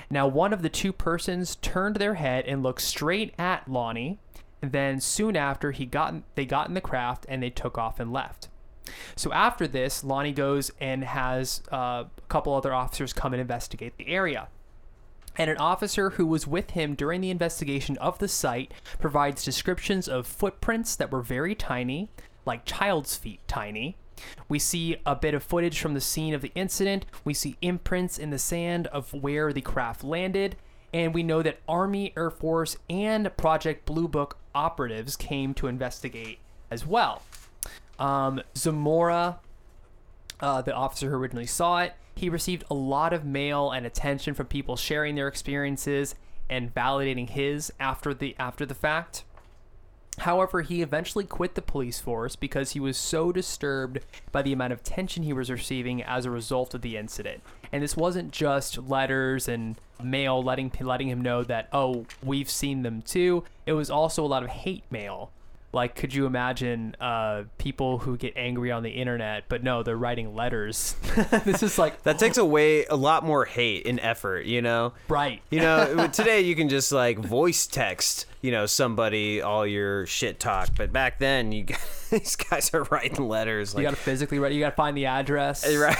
Now, one of the two persons turned their head and looked straight at Lonnie. And then soon after, he got they got in the craft and they took off and left. So after this, Lonnie goes and has uh, couple other officers come and investigate the area. And an officer who was with him during the investigation of the site provides descriptions of footprints that were very tiny, like child's feet tiny. We see a bit of footage from the scene of the incident. We see imprints in the sand of where the craft landed. And we know that Army, Air Force, and Project Blue Book operatives came to investigate as well. Um, Zamora, uh, the officer who originally saw it, he received a lot of mail and attention from people sharing their experiences and validating his after the after the fact. However, he eventually quit the police force because he was so disturbed by the amount of tension he was receiving as a result of the incident. And this wasn't just letters and mail letting letting him know that oh we've seen them too. It was also a lot of hate mail like could you imagine uh, people who get angry on the internet but no they're writing letters this is like That takes away a lot more hate and effort, you know? right You know, today you can just like voice text, you know, somebody all your shit talk, but back then you these guys are writing letters you gotta physically write you gotta find the address right.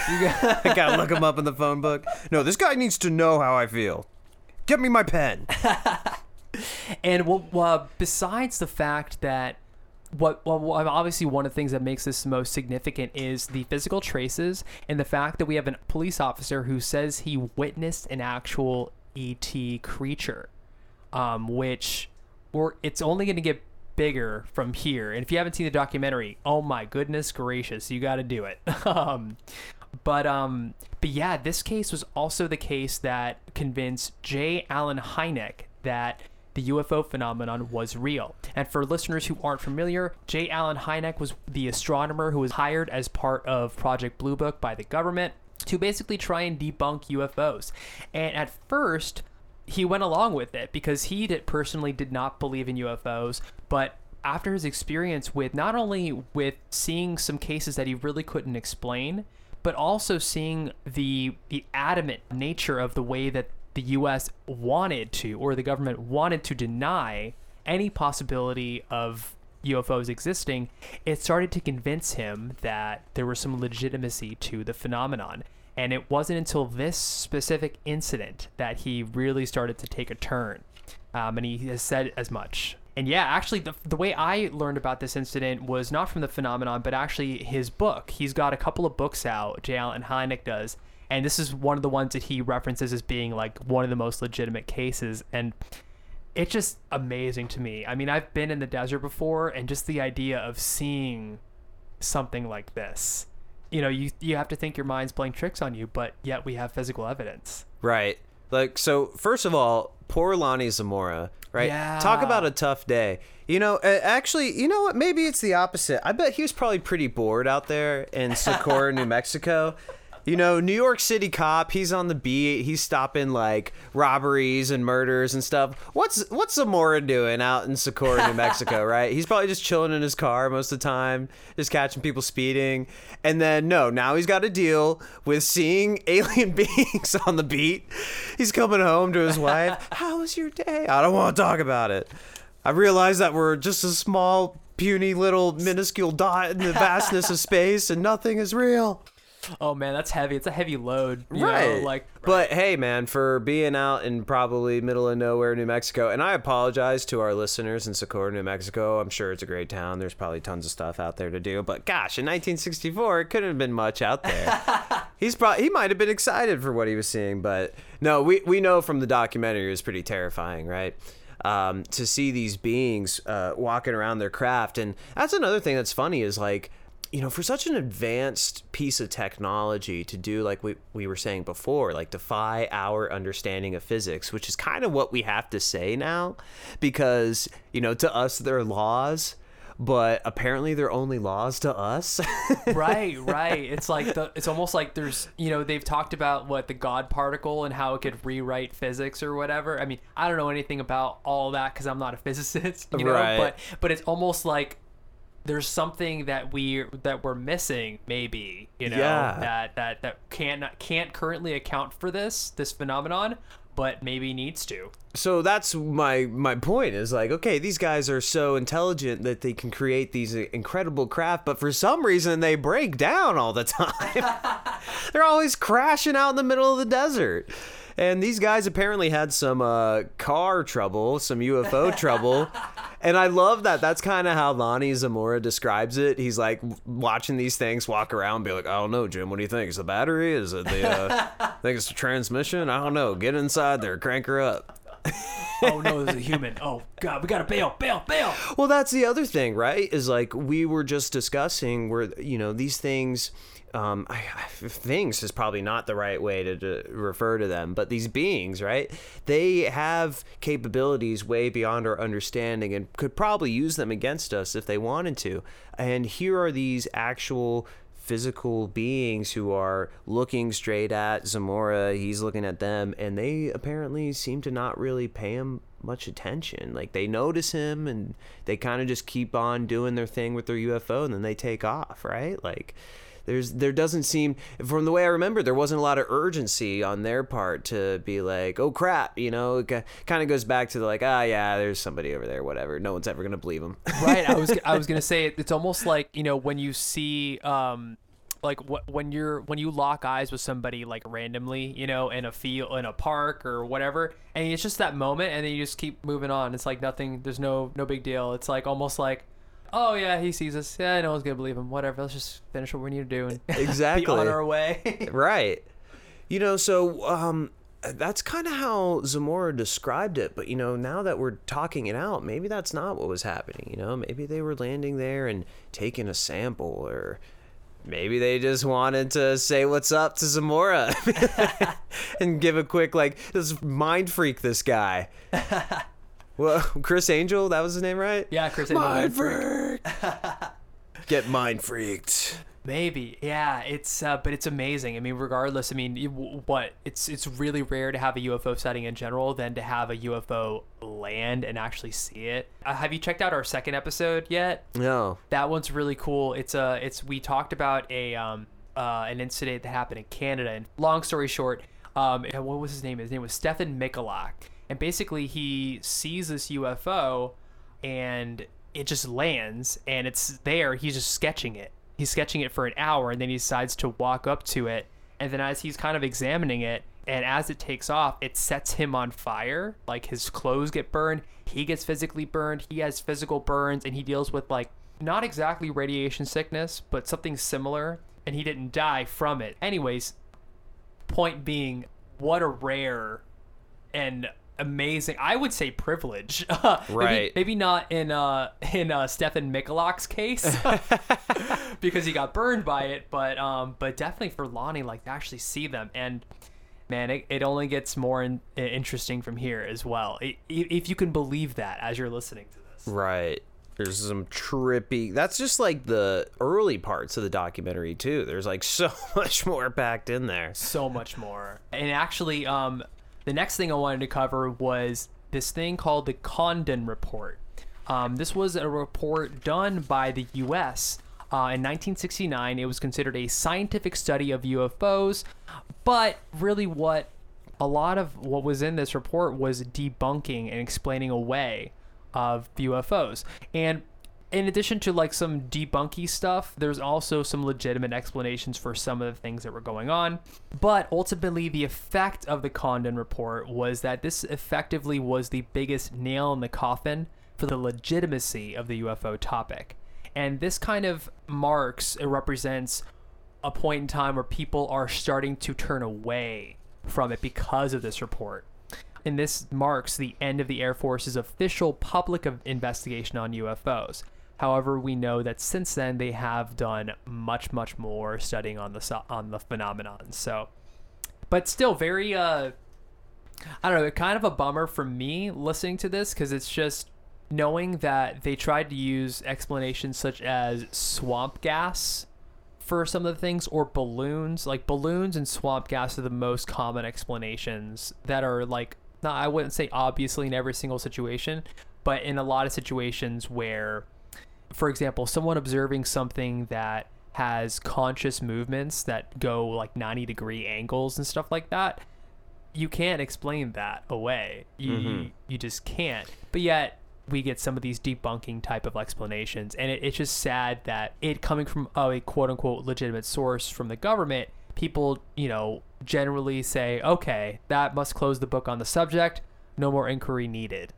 I gotta look them up in the phone book. No, this guy needs to know how I feel. Get me my pen. and well, uh, besides the fact that what well obviously one of the things that makes this most significant is the physical traces and the fact that we have a police officer who says he witnessed an actual ET creature, um, which or it's only going to get bigger from here. And if you haven't seen the documentary, oh my goodness gracious, you got to do it. um, but um, but yeah, this case was also the case that convinced J. Allen Hynek that the UFO phenomenon was real. And for listeners who aren't familiar, J. Allen Hynek was the astronomer who was hired as part of Project Blue Book by the government to basically try and debunk UFOs. And at first, he went along with it because he did, personally did not believe in UFOs, but after his experience with not only with seeing some cases that he really couldn't explain, but also seeing the the adamant nature of the way that the US wanted to or the government wanted to deny any possibility of UFOs existing, it started to convince him that there was some legitimacy to the phenomenon. And it wasn't until this specific incident that he really started to take a turn. Um, and he has said as much. And yeah, actually, the, the way I learned about this incident was not from the phenomenon, but actually his book. He's got a couple of books out, J. Allen Hynek does. And this is one of the ones that he references as being like one of the most legitimate cases. And it's just amazing to me. I mean, I've been in the desert before, and just the idea of seeing something like this, you know, you you have to think your mind's playing tricks on you, but yet we have physical evidence. Right. Like, so first of all, poor Lonnie Zamora, right? Yeah. Talk about a tough day. You know, actually, you know what? Maybe it's the opposite. I bet he was probably pretty bored out there in Socorro, New Mexico. You know, New York City cop, he's on the beat. He's stopping like robberies and murders and stuff. What's what's Zamora doing out in Socorro, New Mexico, right? He's probably just chilling in his car most of the time, just catching people speeding. And then no, now he's got to deal with seeing alien beings on the beat. He's coming home to his wife. How was your day? I don't want to talk about it. I realize that we're just a small, puny little minuscule dot in the vastness of space and nothing is real. Oh man, that's heavy. It's a heavy load, right. Know? Like, but hey, man, for being out in probably middle of nowhere, New Mexico, and I apologize to our listeners in Socorro, New Mexico. I'm sure it's a great town. There's probably tons of stuff out there to do. But gosh, in 1964, it couldn't have been much out there. He's probably he might have been excited for what he was seeing, but no, we we know from the documentary it was pretty terrifying, right? Um, to see these beings uh, walking around their craft, and that's another thing that's funny is like you know, for such an advanced piece of technology to do, like we, we were saying before, like defy our understanding of physics, which is kind of what we have to say now, because, you know, to us, they're laws. but apparently they're only laws to us. right, right. It's like the it's almost like there's you know they've talked about what the God particle and how it could rewrite physics or whatever. I mean, I don't know anything about all that because I'm not a physicist, you know. Right. But but it's almost like there's something that we that we're missing, maybe you know Yeah. that that that can't can't currently account for this this phenomenon, but maybe needs to. so that's my my point is like okay these guys are so intelligent that they can create these incredible craft but for some reason they break down all the time they're always crashing out in the middle of the desert and these guys apparently had some uh, car trouble some ufo trouble. And i love that. That's kind of how lonnie zamora describes it. He's like watching these things walk around be like i don't know jim. What do you think? Is the battery? Is it the uh, I think it's the transmission? I don't know. Get inside there. Crank her up oh no, there's a human. Oh god, we gotta bail, bail, bail. Well, that's the other thing, right? Is like we were just discussing where you know these things. Um, I, I, things is probably not the right way to, to refer to them, but these beings, right? They have capabilities way beyond our understanding and could probably use them against us if they wanted to. And here are these actual physical beings who are looking straight at Zamora. He's looking at them, and they apparently seem to not really pay him much attention. Like they notice him, and they kind of just keep on doing their thing with their UFO, and then they take off, right? Like. There's, there doesn't seem, from the way I remember, there wasn't a lot of urgency on their part to be like, oh crap, you know. It kind of goes back to the like, ah, yeah, there's somebody over there, whatever. No one's ever gonna believe them right i was i was gonna say it's almost like you know when you see um like wh- when you're when you lock eyes with somebody like randomly you know in a field in a park or whatever and it's just that moment and then you just keep moving on it's like nothing there's no no big deal it's like almost like oh yeah he sees us. Yeah no one's gonna believe him. Whatever let's just finish what we need to do and be Exactly. on our way. Right. You know so um that's kind of how zamora described it but you know now that we're talking it out maybe that's not what was happening you know? Maybe they were landing there and taking a sample or maybe they just wanted to say what's up to zamora and give a quick like let's mind freak this guy well Criss Angel that was his name right yeah chris Angel mind Wood. freak get mind freaked Maybe, yeah. It's uh, but it's amazing. I mean, regardless, I mean, you- what it's it's really rare to have a UFO sighting in general than to have a UFO land and actually see it. Uh, have you checked out our second episode yet? no That one's really cool. It's uh, it's we talked about a um uh, an incident that happened in Canada. And long story short, um, what was his name? His name was Stefan Michalak, and basically he sees this UFO, and it just lands, and it's there. He's just sketching it. He's sketching it for an hour, and then he decides to walk up to it, and then as he's kind of examining it. And as it takes off, it sets him on fire. Like his clothes get burned, he gets physically burned, he has physical burns, and he deals with like not exactly radiation sickness, but something similar, and he didn't die from it. Anyways, point being, what a rare and amazing, I would say privilege. Maybe- Right. Maybe, not in uh in uh Stefan Michalak's case because he got burned by it, but um but definitely for Lonnie like to actually see them and man, it, it only gets more in, interesting from here as well. I- i- if you can believe that as you're listening to this. Right. There's some trippy. That's just like the early parts of the documentary too. There's like so much more packed in there. so much more. And actually, um, the next thing I wanted to cover was this thing called the Condon Report. Um, this was a report done by the U.S. Uh, in 1969. It was considered a scientific study of UFOs, but really, what a lot of what was in this report was debunking and explaining away of UFOs. And in addition to like some debunky stuff, there's also some legitimate explanations for some of the things that were going on. But ultimately, the effect of the Condon report was that this effectively was the biggest nail in the coffin for the legitimacy of the UFO topic. And this kind of marks, it represents a point in time where people are starting to turn away from it because of this report. And this marks the end of the Air Force's official public investigation on UFOs. However, we know that since then they have done much, much more studying on the on the phenomenon. So, but still very uh, I don't know, kind of a bummer for me listening to this because it's just knowing that they tried to use explanations such as swamp gas for some of the things or balloons like balloons and swamp gas are the most common explanations that are like not i wouldn't say obviously in every single situation but in a lot of situations where for example someone observing something that has conscious movements that go like 90 degree angles and stuff like that you can't explain that away. You, you you just can't. But yet we get some of these debunking type of explanations, and it, it's just sad that it coming from oh, a quote unquote legitimate source from the government, people you know generally say okay, that must close the book on the subject. No more inquiry needed.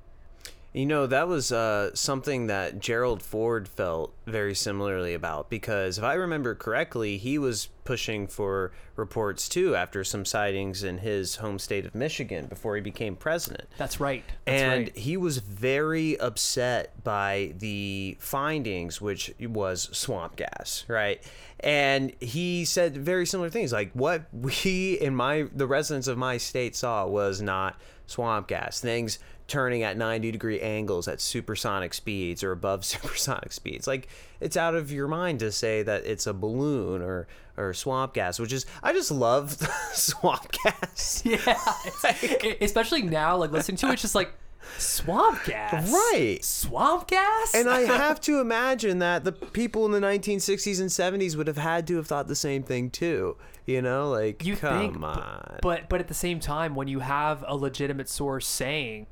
You know, that was uh, something that Gerald Ford felt very similarly about because if I remember correctly, he was pushing for reports too after some sightings in his home state of Michigan before he became president. That's right. That's and right. he was very upset by the findings, which was swamp gas, right? And he said very similar things, like what we in my the residents of my state saw was not swamp gas. Things turning at 90 degree angles at supersonic speeds or above supersonic speeds. Like it's out of your mind to say that it's a balloon or or swamp gas, which is I just love swamp gas. Yeah, it's- especially now, like listening to it, it's just like swamp gas, Right. Swamp gas, And I have to imagine that the people in the 1960s and 70s would have had to have thought the same thing too. You know, like you come think, on. But but at the same time, when you have a legitimate source saying,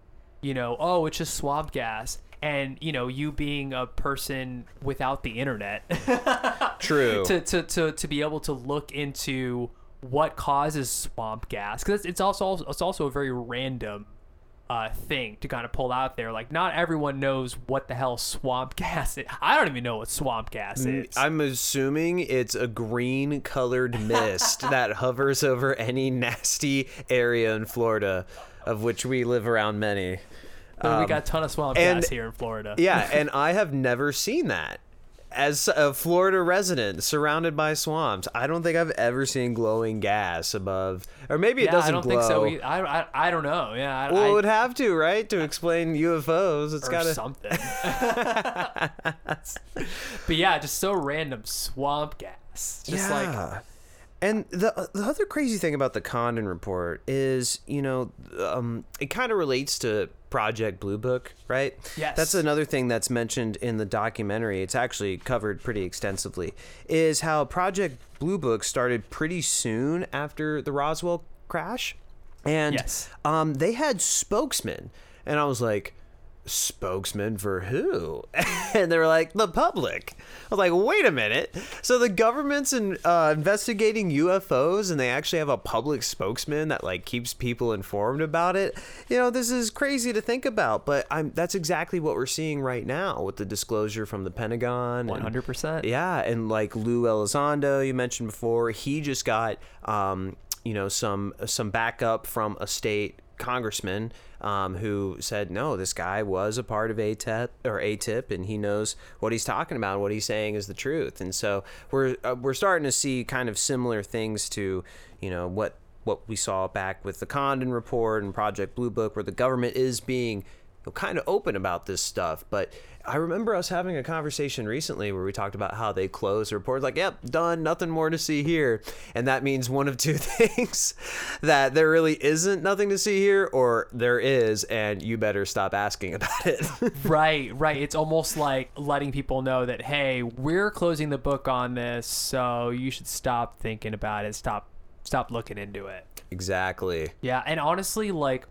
you know, oh, it's just swamp gas, and you know, you being a person without the internet, True. to, to to to be able to look into what causes swamp gas, because it's also it's also a very random. Uh, thing to kind of pull out there, like not everyone knows what the hell swamp gas is. I don't even know what swamp gas is. I'm assuming it's a green colored mist that hovers over any nasty area in Florida, of which we live around many. But we got a ton of swamp um, and- gas here in Florida. Yeah, and I have never seen that. As a Florida resident surrounded by swamps, I don't think I've ever seen glowing gas above, or maybe it Yeah, doesn't I don't glow. think so. I, I, I don't know. Yeah, I, Well, I, it would have to, right, to explain UFOs. It's got something. but yeah, just so random swamp gas. Just like and the the other crazy thing about the Condon report is, you know, um, it kind of relates to Project Blue Book, right? Yes. That's another thing that's mentioned in the documentary. It's actually covered pretty extensively. Is how Project Blue Book started pretty soon after the Roswell crash, and Yes. um, they had spokesmen, and I was like. Spokesman for who? and they were like, the public. I was like, wait a minute. So the government's in, uh, investigating UFOs and they actually have a public spokesman that like keeps people informed about it. You know, this is crazy to think about, but I'm that's exactly what we're seeing right now with the disclosure from the Pentagon. hundred percent. yeah, and like Lou Elizondo, you mentioned before, he just got um, you know some some backup from a state congressman um, who said no, this guy was a part of AATIP or AATIP, and he knows what he's talking about. What he's saying is the truth, and so we're uh, we're starting to see kind of similar things to you know what what we saw back with the Condon report and Project Blue Book, where the government is being kind of open about this stuff. But I remember us having a conversation recently where we talked about how they close the report, like, yep, done, nothing more to see here. And that means one of two things that there really isn't nothing to see here, or there is, and you better stop asking about it. Right, right. It's almost like letting people know that hey, we're closing the book on this, so you should stop thinking about it. Stop, stop looking into it. exactly. Yeah, and honestly, like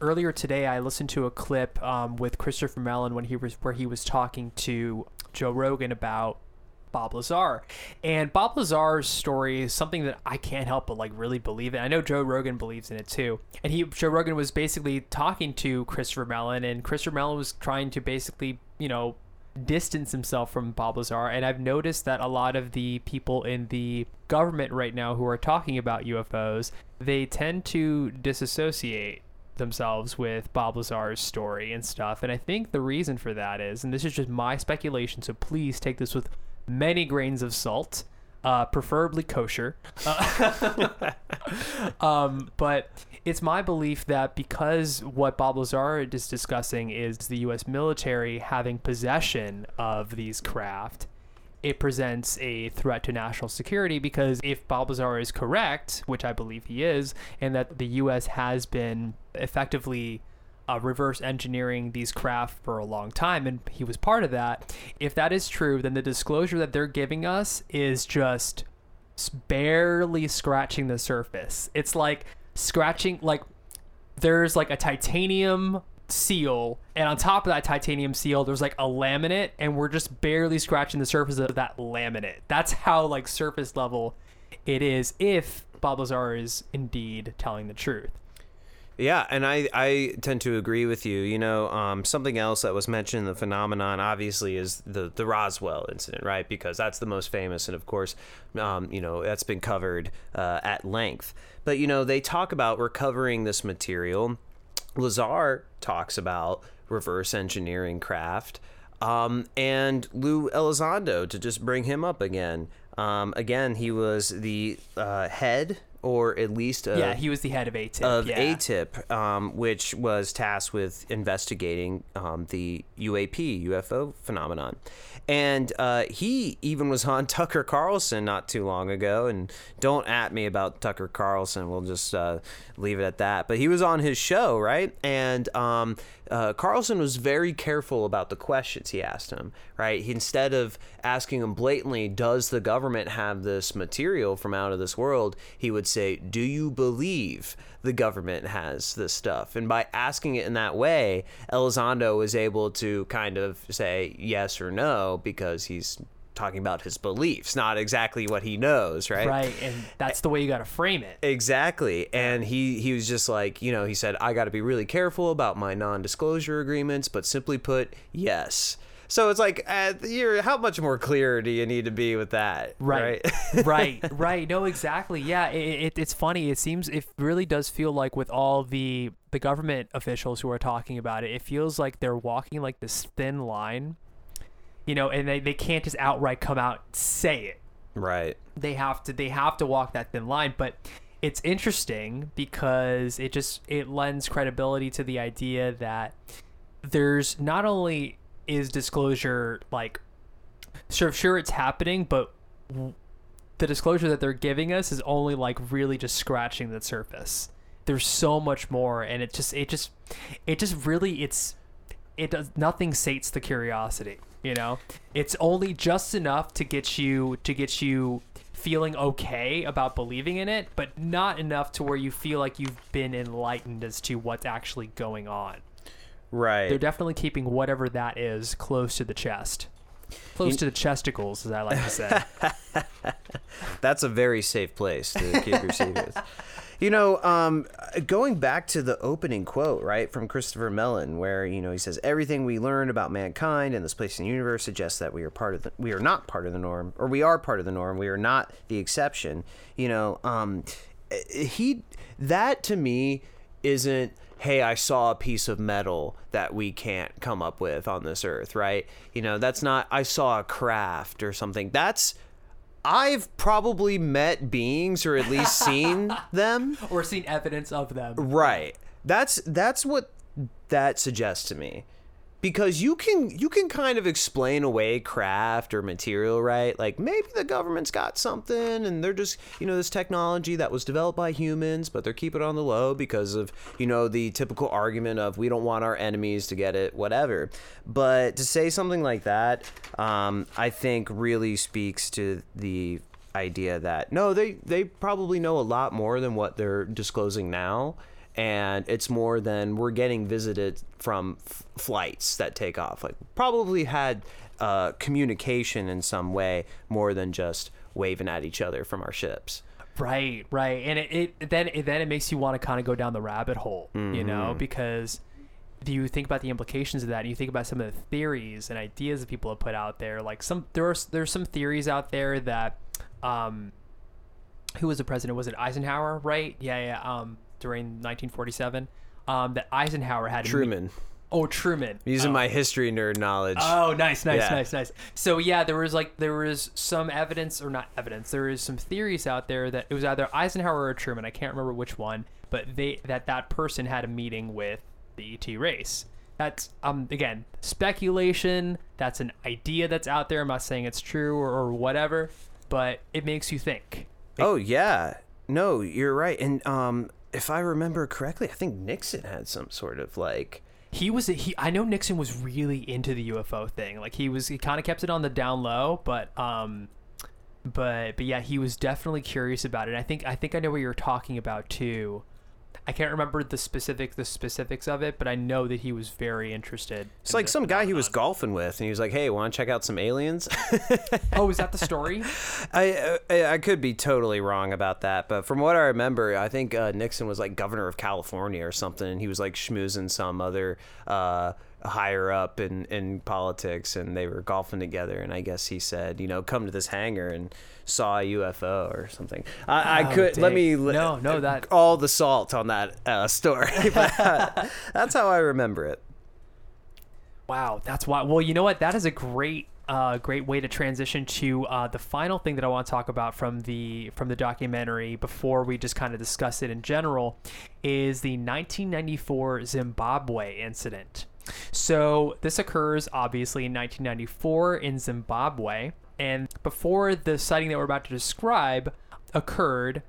earlier today, I listened to a clip um, with Christopher Mellon when he was where he was talking to Joe Rogan about Bob Lazar, and Bob Lazar's story is something that I can't help but like really believe in. I know Joe Rogan believes in it too, and he Joe Rogan was basically talking to Christopher Mellon, and Christopher Mellon was trying to basically you know distance himself from Bob Lazar. And I've noticed that a lot of the people in the government right now who are talking about UFOs, they tend to disassociate themselves with Bob Lazar's story and stuff. And I think the reason for that is, and this is just my speculation, so please take this with many grains of salt. uh, preferably kosher. Uh, um, but it's my belief that because what Bob Lazar is discussing is the U.S. military having possession of these craft, it presents a threat to national security because if Bob Lazar is correct, which I believe he is, and that the U.S. has been effectively uh, reverse engineering these craft for a long time, and he was part of that. If that is true, then the disclosure that they're giving us is just barely scratching the surface. It's like scratching, like there's like a titanium seal, and on top of that titanium seal, there's like a laminate, and we're just barely scratching the surface of that laminate. That's how like surface level it is if Bob Lazar is indeed telling the truth. Yeah, and I, I tend to agree with you. You know, um, something else that was mentioned in the phenomenon, obviously, is the, the Roswell incident, right? Because that's the most famous, and of course, um, you know, that's been covered uh, at length. But, you know, they talk about recovering this material. Lazar talks about reverse engineering craft. Um, and Lou Elizondo, to just bring him up again. Um, again, he was the uh, head, or at least a, yeah, he was the head of AATIP. of yeah. AATIP, um, which was tasked with investigating um, the UAP UFO phenomenon, and uh, he even was on Tucker Carlson not too long ago. And don't at me about Tucker Carlson. We'll just uh, leave it at that. But he was on his show, right? And um, uh, Carlson was very careful about the questions he asked him, right? He, instead of asking him blatantly, "Does the government have this material from out of this world?" he would say, "Do you believe the government has this stuff?" And by asking it in that way, Elizondo was able to kind of say yes or no because he's talking about his beliefs, not exactly what he knows, right? Right, and that's the way you got to frame it. Exactly. And he he was just like, you know, he said I got to be really careful about my non-disclosure agreements, but simply put, yes. So it's like, uh, you're, how much more clear do you need to be with that? Right. Right. right, right. No, exactly. Yeah, it, it, it's funny. It seems it really does feel like with all the the government officials who are talking about it, it feels like they're walking like this thin line, you know, and they, they can't just outright come out and say it. right. They have to they have to walk that thin line, but it's interesting because it just it lends credibility to the idea that there's not only is disclosure like sure sure it's happening, but the disclosure that they're giving us is only like really just scratching the surface. There's so much more, and it just it just it just really it's it does nothing sates the curiosity. You know, it's only just enough to get you to get you feeling okay about believing in it, but not enough to where you feel like you've been enlightened as to what's actually going on. Right. They're definitely keeping whatever that is close to the chest. Close to the chesticles, as I like to say. That's a very safe place to keep your secrets. You know, um, going back to the opening quote, right, from Christopher Mellon, where you know he says everything we learn about mankind and this place in the universe suggests that we are part of the, we are not part of the norm, or we are part of the norm. We are not the exception. You know, um, he that to me isn't hey i saw a piece of metal that we can't come up with on this earth right you know that's not i saw a craft or something that's i've probably met beings or at least seen them. Or seen evidence of them. right. That's that's what that suggests to me because you can you can kind of explain away craft or material right? Like maybe the government's got something and they're just you know this technology that was developed by humans but they're keeping it on the low because of you know the typical argument of we don't want our enemies to get it whatever. But to say something like that um, i think really speaks to the idea that no they they probably know a lot more than what they're disclosing now and it's more than we're getting visited from f- flights that take off. Like probably had uh, communication in some way more than just waving at each other from our ships. Right, right, and it, it then it, then it makes you want to kind of go down the rabbit hole, you know, because do you think about the implications of that? You think about some of the theories and ideas that people have put out there. Like some there are there's some theories out there that, um, who was the president? Was it Eisenhower? Right? Yeah, yeah. Um, during 1947, um, that Eisenhower had Truman. Oh, Truman. Using Oh. my history nerd knowledge. Oh, nice, nice, Yeah. nice, nice. So yeah, there was like there was some evidence or not evidence. There is some theories out there that it was either Eisenhower or Truman. I can't remember which one, but they that that person had a meeting with the ET race. That's um again speculation. That's an idea that's out there. I'm not saying it's true or, or whatever, but it makes you think. Oh yeah, no, you're right. And um, if I remember correctly, I think Nixon had some sort of like. He was he. I know Nixon was really into the UFO thing. Like he was, he kind of kept it on the down low, but um, but but yeah, he was definitely curious about it. I think I think I know what you're talking about too. I can't remember the specific the specifics of it, but I know that he was very interested. It's like some guy he was golfing with, and he was like, "Hey, want to check out some aliens?" Oh, is that the story? I, I I could be totally wrong about that, but from what I remember, I think uh, Nixon was like governor of California or something, and he was like schmoozing some other uh, higher up in in politics, and they were golfing together. And I guess he said, you know, come to this hangar and saw a UFO or something. I, I Oh, could let me No, no, that- all the salt on that uh, story, but that's how I remember it. Wow, that's why. Well, you know what? That is a great, uh, great way to transition to uh, the final thing that I want to talk about from the from the documentary before we just kind of discuss it in general, is the 1994 Zimbabwe incident. So this occurs obviously in 1994 in Zimbabwe, and before the sighting that we're about to describe occurred,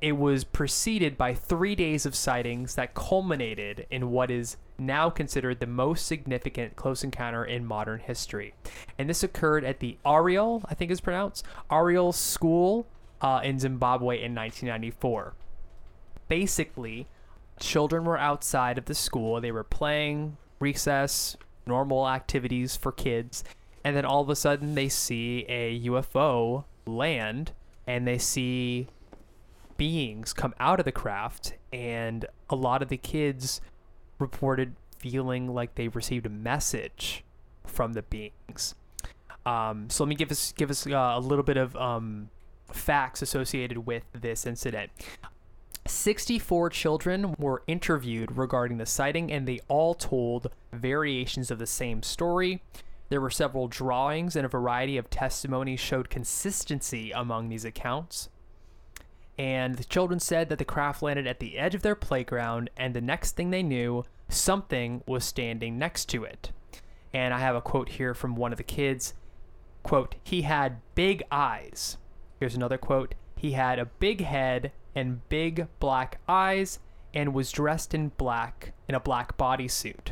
it was preceded by three days of sightings that culminated in what is now considered the most significant close encounter in modern history. And this occurred at the Ariel, I think is pronounced, Ariel School uh, in Zimbabwe in 1994. Basically, children were outside of the school, they were playing, recess, normal activities for kids, and then all of a sudden they see a UFO land and they see beings come out of the craft and a lot of the kids reported feeling like they received a message from the beings. Um, so let me give us give us uh, a little bit of um, facts associated with this incident 64 children were interviewed regarding the sighting and they all told variations of the same story there were several drawings and a variety of testimonies showed consistency among these accounts and the children said that the craft landed at the edge of their playground, and the next thing they knew, something was standing next to it. And I have a quote here from one of the kids. Quote, he had big eyes. Here's another quote. He had a big head and big black eyes and was dressed in black in a black bodysuit.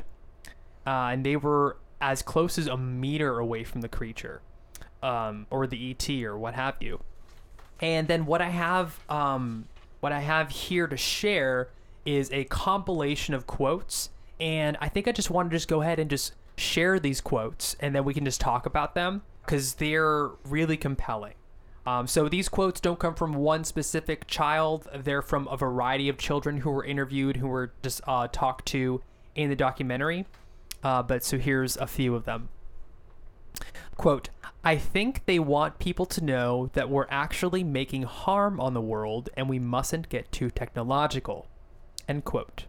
Uh, and they were as close as a meter away from the creature, um, or the ET, or what have you. And then what I have, um, what I have here to share is a compilation of quotes, and I think I just want to just go ahead and just share these quotes, and then we can just talk about them because they're really compelling. Um, so these quotes don't come from one specific child; they're from a variety of children who were interviewed, who were just uh, talked to in the documentary. Uh, but so here's a few of them. Quote, I think they want people to know that we're actually making harm on the world and we mustn't get too technological. End quote.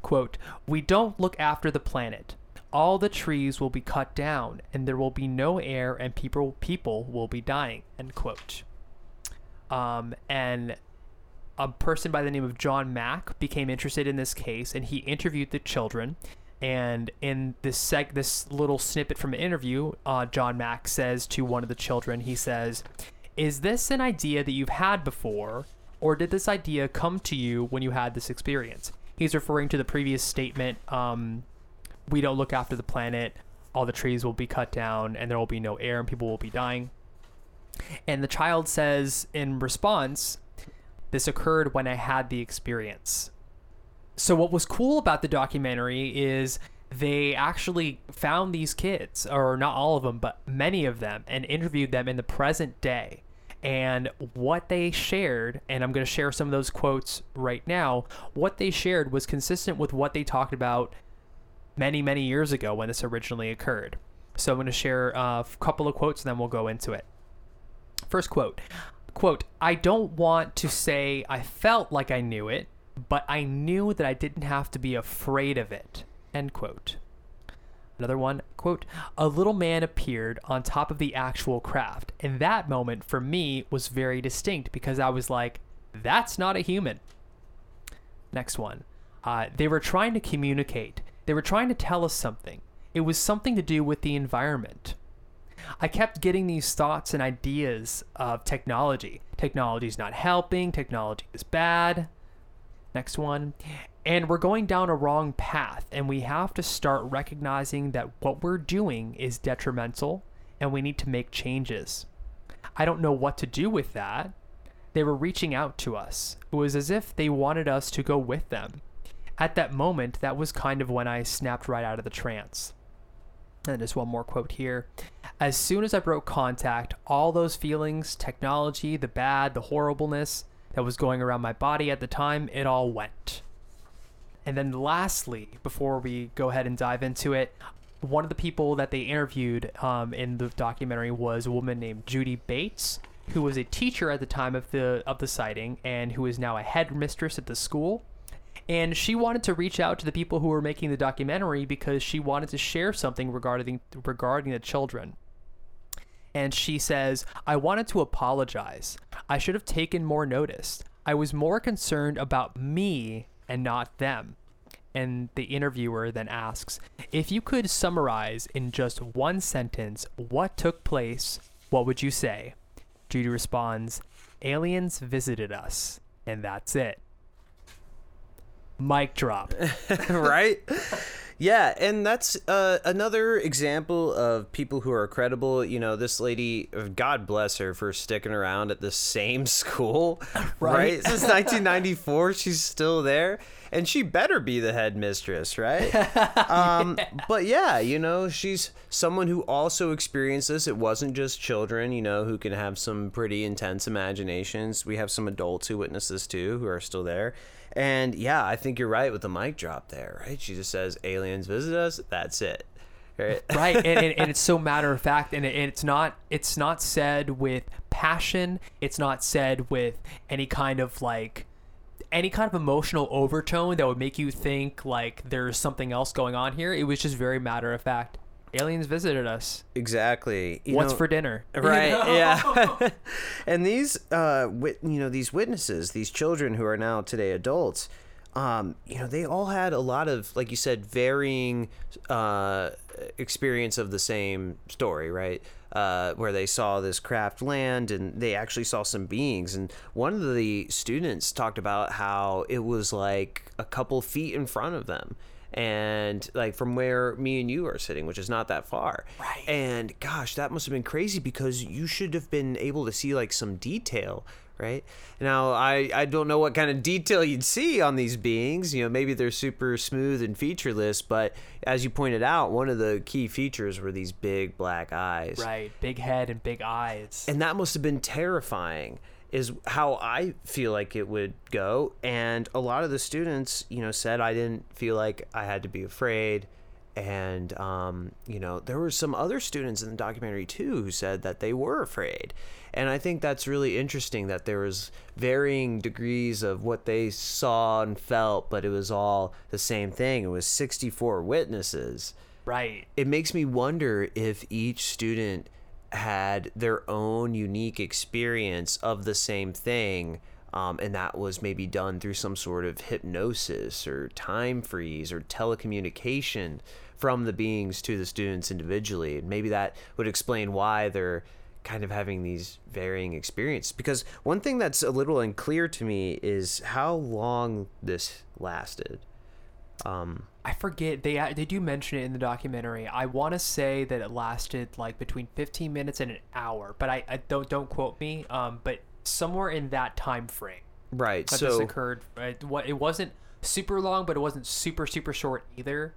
Quote, we don't look after the planet. All the trees will be cut down and there will be no air and people people will be dying. End quote. Um, and a person by the name of John Mack became interested in this case and he interviewed the children. And in this seg- this little snippet from an interview, uh, John Mack says to one of the children, he says, "Is this an idea that you've had before, or did this idea come to you when you had this experience?" He's referring to the previous statement. Um, we don't look after the planet. All the trees will be cut down, and there will be no air, and people will be dying. And the child says in response, "This occurred when I had the experience." so what was cool about the documentary is they actually found these kids or not all of them but many of them and interviewed them in the present day and what they shared and i'm going to share some of those quotes right now what they shared was consistent with what they talked about many many years ago when this originally occurred so i'm going to share uh, a couple of quotes and then we'll go into it First quote quote i don't want to say i felt like i knew it but i knew that i didn't have to be afraid of it End quote. Another one, quote, a little man appeared on top of the actual craft. And that moment for me was very distinct because I was like, that's not a human. Next one. Uh, they were trying to communicate. They were trying to tell us something. It was something to do with the environment. I kept getting these thoughts and ideas of technology. Technology's not helping, technology is bad. Next one. And we're going down a wrong path, and we have to start recognizing that what we're doing is detrimental and we need to make changes. I don't know what to do with that. They were reaching out to us. It was as if they wanted us to go with them. At that moment, that was kind of when I snapped right out of the trance. And just one more quote here. As soon as I broke contact, all those feelings, technology, the bad, the horribleness that was going around my body at the time, it all went. And then lastly, before we go ahead and dive into it, one of the people that they interviewed um, in the documentary was a woman named Judy Bates, who was a teacher at the time of the of the sighting and who is now a headmistress at the school. And she wanted to reach out to the people who were making the documentary because she wanted to share something regarding regarding the children. And she says, I wanted to apologize. I should have taken more notice. I was more concerned about me and not them. And the interviewer then asks, If you could summarize in just one sentence what took place, what would you say? Judy responds, Aliens visited us, and that's it. Mic drop. right? Yeah, and that's uh, another example of people who are credible. You know, this lady, God bless her for sticking around at the same school, right? Right. Since 1994, she's still there, and she better be the headmistress, right? um, But yeah, you know, she's someone who also experienced this. It wasn't just children, you know, who can have some pretty intense imaginations. We have some adults who witness this too, who are still there. And yeah, I think you're right with the mic drop there, right? She just says, aliens visit us. That's it. Right. right and, and, and it's so matter of fact and, it, and it's not it's not said with passion it's not said with any kind of like any kind of emotional overtone that would make you think like there's something else going on here it was just very matter of fact aliens visited us Exactly. You what's know- for dinner Right. Yeah. and these, uh, wit- you know, these witnesses, these children who are now today adults, um, you know, they all had a lot of, like you said, varying uh, experience of the same story, right? Uh, where they saw this craft land and they actually saw some beings. And one of the students talked about how it was like a couple feet in front of them. And like from where me and you are sitting, which is not that far. Right. And gosh, that must have been crazy because you should have been able to see like some detail, right? Now, I, I don't know what kind of detail you'd see on these beings. You know, maybe they're super smooth and featureless, but as you pointed out, one of the key features were these big black eyes. right big head and big eyes And that must have been terrifying, is how I feel like it would go. And a lot of the students, you know, said I didn't feel like I had to be afraid. And, um, you know, there were some other students in the documentary too who said that they were afraid. And I think that's really interesting that there was varying degrees of what they saw and felt, but it was all the same thing. It was 64 witnesses right it makes me wonder if each student had their own unique experience of the same thing um, and that was maybe done through some sort of hypnosis or time freeze or telecommunication from the beings to the students individually. And maybe that would explain why they're kind of having these varying experiences. Because one thing that's a little unclear to me is how long this lasted um, I forget they they do mention it in the documentary. I want to say that it lasted like between 15 minutes and an hour, but I, I don't don't quote me. Um, but somewhere in that time frame right so this occurred. It, it wasn't super long, but it wasn't super super short either.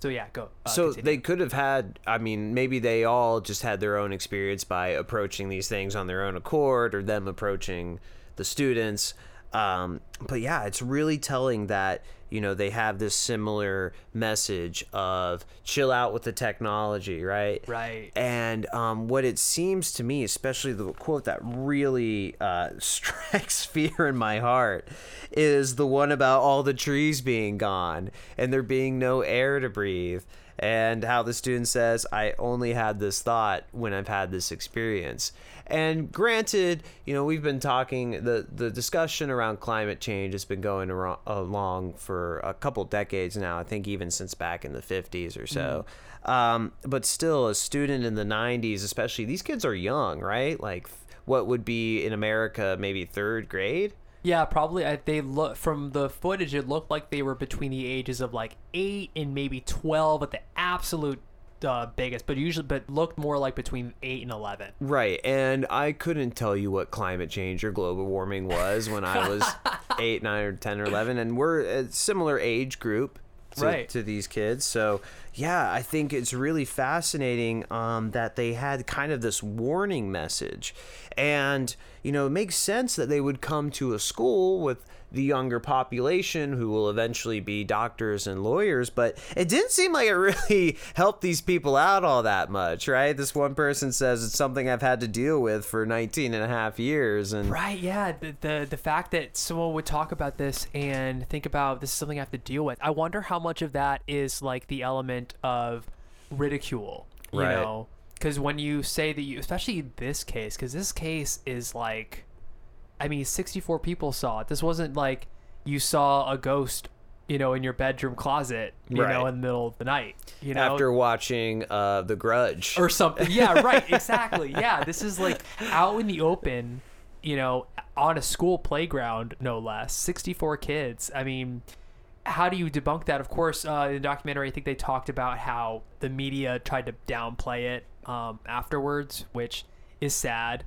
So yeah, go. Uh, so continue. they could have had i mean maybe they all just had their own experience by approaching these things on their own accord or them approaching the students Um, but yeah, it's really telling that you know they have this similar message of chill out with the technology, right? Right. And um, what it seems to me, especially the quote that really uh, strikes fear in my heart, is the one about all the trees being gone and there being no air to breathe. And how the student says, I only had this thought when I've had this experience. And granted, you know, we've been talking, the, the discussion around climate change has been going along for a couple decades now, I think even since back in the 50s or so. Um, but still, a student in the 90s, especially, these kids are young, right? Like, what would be in America maybe third grade? Yeah, probably. I, they look from the footage. It looked like they were between the ages of like eight and maybe twelve at the absolute uh, biggest, but usually, but looked more like between eight and eleven. Right. And I couldn't tell you what climate change or global warming was when I was 8, 9, or 10 or 11. And we're a similar age group to, Right. to these kids. So, yeah, I think it's really fascinating um, that they had kind of this warning message. And, you know, it makes sense that they would come to a school with the younger population who will eventually be doctors and lawyers, but it didn't seem like it really helped these people out all that much, right? This one person says it's something I've had to deal with for 19 and a half years. And Right, yeah. The, the the fact that someone would talk about this and think about this is something I have to deal with. I wonder how much of that is like the element of ridicule, you Right. know? Because when you say that you, especially this case, because this case is like, I mean, 64 people saw it. This wasn't like you saw a ghost, you know, in your bedroom closet, you Right. know, in the middle of the night, you know, after watching uh, The Grudge. or something. Yeah, right. Exactly. Yeah, this is like out in the open, you know, on a school playground, no less. 64 kids. I mean, how do you debunk that? Of course, uh, in the documentary, I think they talked about how the media tried to downplay it um, afterwards, which is sad.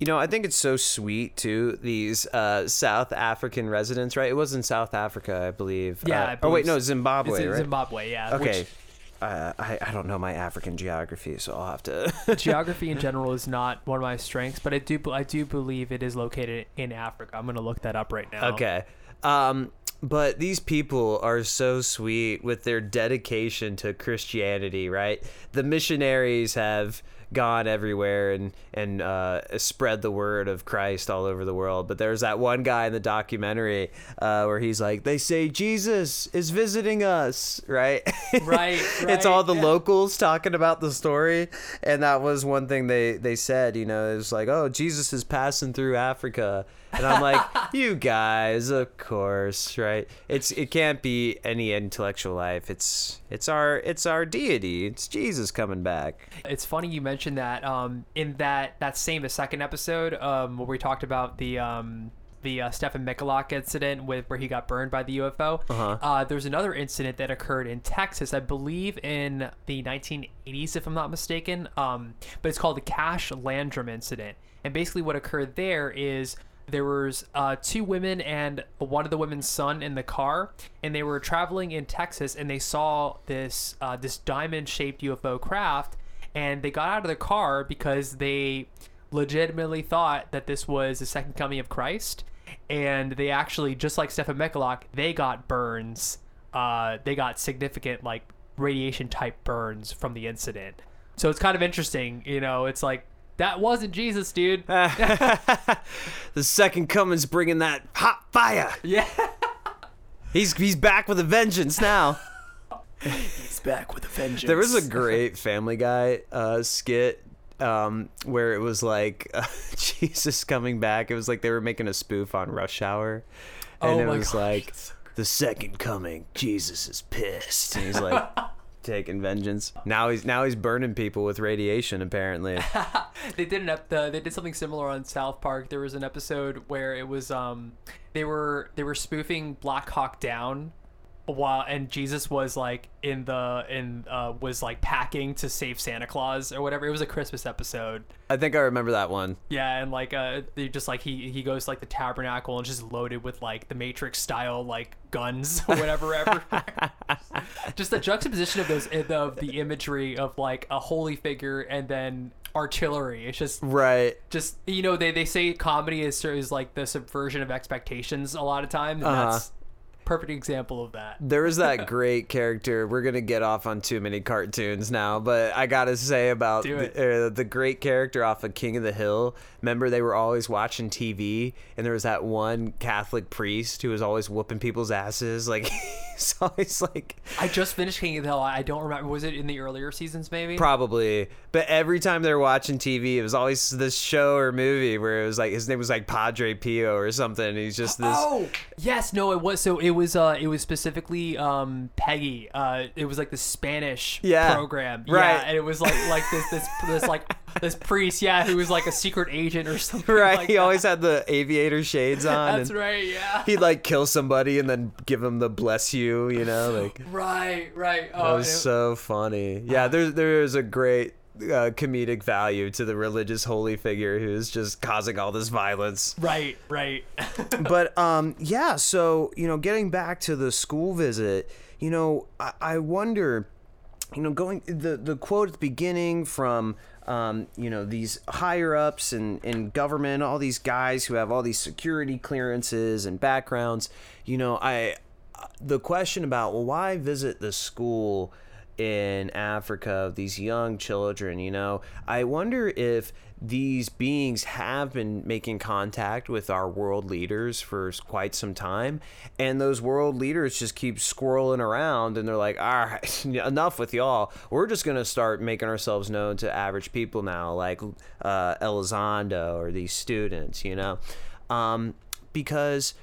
You know, I think it's so sweet too. These uh, South African residents, right? It was in South Africa, I believe. Yeah, Uh, I oh wait, no. Zimbabwe, It's in right? Zimbabwe, yeah. Okay. Which Uh, I, I don't know my African geography, so I'll have to. geography in general is not one of my strengths, but I do I do believe it is located in Africa. I'm gonna look that up right now. Okay. Um, but these people are so sweet with their dedication to Christianity, right? The missionaries have gone everywhere and and uh, spread the word of Christ all over the world. But there's that one guy in the documentary uh, where he's like, "They say Jesus is visiting us," right? Right, it's all the yeah. locals talking about the story, and that was one thing they they said. You know, it was like, "Oh, Jesus is passing through Africa." And I'm like, you guys, of course, right? It's it can't be any intellectual life. It's it's our it's our deity. It's Jesus coming back. It's funny you mentioned that. Um, in that that same the second episode, um, where we talked about the um the uh, Stefan Michalak incident with where he got burned by the UFO. Uh-huh. Uh, there's another incident that occurred in Texas, I believe in the 1980s, if I'm not mistaken. Um, but it's called the Cash Landrum incident, and basically what occurred there is there was uh, two women and one of the women's son in the car, and they were traveling in Texas, and they saw this uh, this diamond-shaped UFO craft, and they got out of the car because they legitimately thought that this was the second coming of Christ, and they actually, just like Stefan Michalak, they got burns. Uh, they got significant like radiation type burns from the incident. So it's kind of interesting, you know. It's like that wasn't Jesus, dude. The second coming's bringing that hot fire. yeah. He's he's back with a vengeance now. He's back with a vengeance. There was a great Family Guy uh, skit um, where it was like uh, Jesus coming back. It was like they were making a spoof on Rush Hour, and Oh it my was gosh, like the second coming. Jesus is pissed, and he's like taking vengeance. Now he's now he's burning people with radiation. Apparently, they did an ep- the, they did something similar on South Park. There was an episode where it was um they were they were spoofing Black Hawk Down while and Jesus was like in the in uh was like packing to save Santa Claus or whatever. It was a Christmas episode. I think I remember that one. Yeah, and like uh they just like he he goes to, like the tabernacle and just loaded with like the Matrix style like guns or whatever ever. just the juxtaposition of those of the imagery of like a holy figure and then artillery. It's just right. just you know they, they say comedy is is like the subversion of expectations a lot of times. And Uh-huh. That's perfect example of that. There was that great character. We're gonna get off on too many cartoons now, but I gotta say about the, uh, the great character off of King of the Hill. Remember, they were always watching TV, and there was that one Catholic priest who was always whooping people's asses. Like he's always like I just finished King of the Hill. I don't remember. Was it in the earlier seasons? Maybe. Probably, but every time they were watching TV, it was always this show or movie where it was like his name was like Padre Pio or something. And he's just this. Oh yes, no, it was so it was uh it was specifically um Peggy. Uh, it was like the Spanish Yeah, program, right. Yeah, and it was like like this this this like this priest, yeah, who was like a secret agent or something. Right, like he that. always had the aviator shades on. That's right, yeah. He'd like kill somebody and then give him the bless you, you know, like Right, right. that Oh, was it- so funny. Yeah, there's there is a great uh, comedic value to the religious holy figure who's just causing all this violence. right, right. but um yeah so you know getting back to the school visit you know i, I wonder you know going the the quote at the beginning from um, you know these higher ups in, in government all these guys who have all these security clearances and backgrounds you know i the question about well why visit the school in Africa these young children, you know, I wonder if these beings have been making contact with our world leaders for quite some time, and those world leaders just keep squirreling around, and they're like, "All right, enough with y'all. We're just gonna start making ourselves known to average people now, like uh, Elizondo or these students, you know, um, because."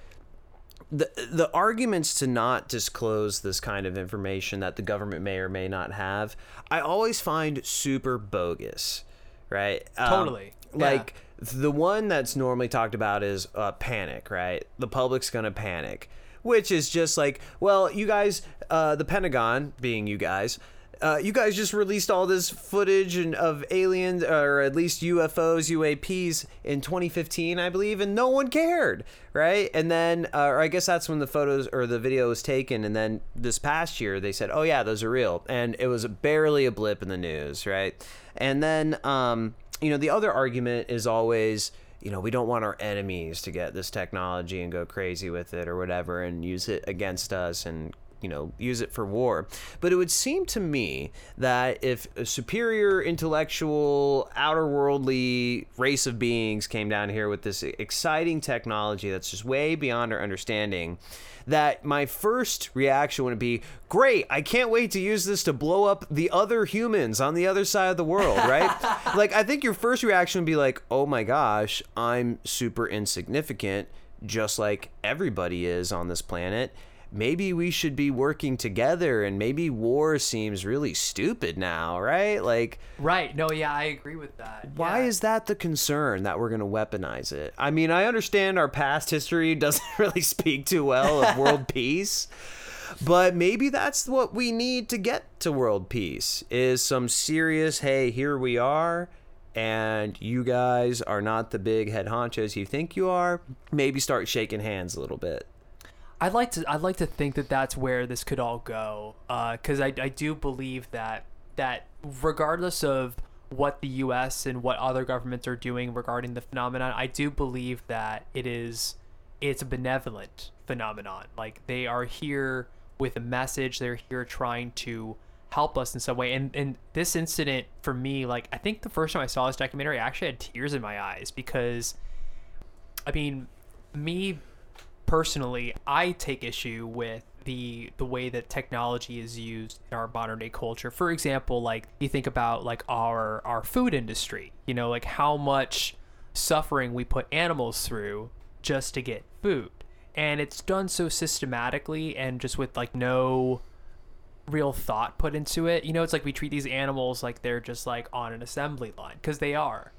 The the arguments to not disclose this kind of information that the government may or may not have, I always find super bogus, right? Um, Totally, yeah. Like the one that's normally talked about is uh, panic, right? The public's gonna panic, which is just like, well, you guys, uh, the Pentagon, being you guys. Uh, you guys just released all this footage and of aliens, or at least UFOs, UAPs in 2015, I believe, and no one cared, right? And then, uh, or I guess that's when the photos or the video was taken. And then this past year, they said, "Oh yeah, those are real," and it was barely a blip in the news, right? And then, um, you know, the other argument is always. You know, we don't want our enemies to get this technology and go crazy with it or whatever and use it against us and you know use it for war. But it would seem to me that if a superior intellectual outer worldly race of beings came down here with this exciting technology that's just way beyond our understanding that my first reaction would be great i can't wait to use this to blow up the other humans on the other side of the world right? Like i think your first reaction would be like oh my gosh i'm super insignificant just like everybody is on this planet maybe we should be working together and maybe war seems really stupid now, right? Like right. No, yeah, I agree with that. why Yeah. is that the concern that we're going to weaponize it? I mean, I understand our past history doesn't really speak too well of world peace, but maybe that's what we need to get to world peace is some serious, hey, here we are and you guys are not the big head honchos you think you are. Maybe start shaking hands a little bit. I'd like to I'd like to think that that's where this could all go uh, because I, I do believe that that regardless of what the U.S. and what other governments are doing regarding the phenomenon, I do believe that it is it's a benevolent phenomenon. Like they are here with a message. They're here trying to help us in some way. And and this incident for me, like I think the first time I saw this documentary, I actually had tears in my eyes because, I mean, me personally, I take issue with the the way that technology is used in our modern day culture. For example, like you think about like our our food industry, you know, like how much suffering we put animals through just to get food. And it's done so systematically and just with like no real thought put into it. You know, it's like we treat these animals like they're just like on an assembly line because they are.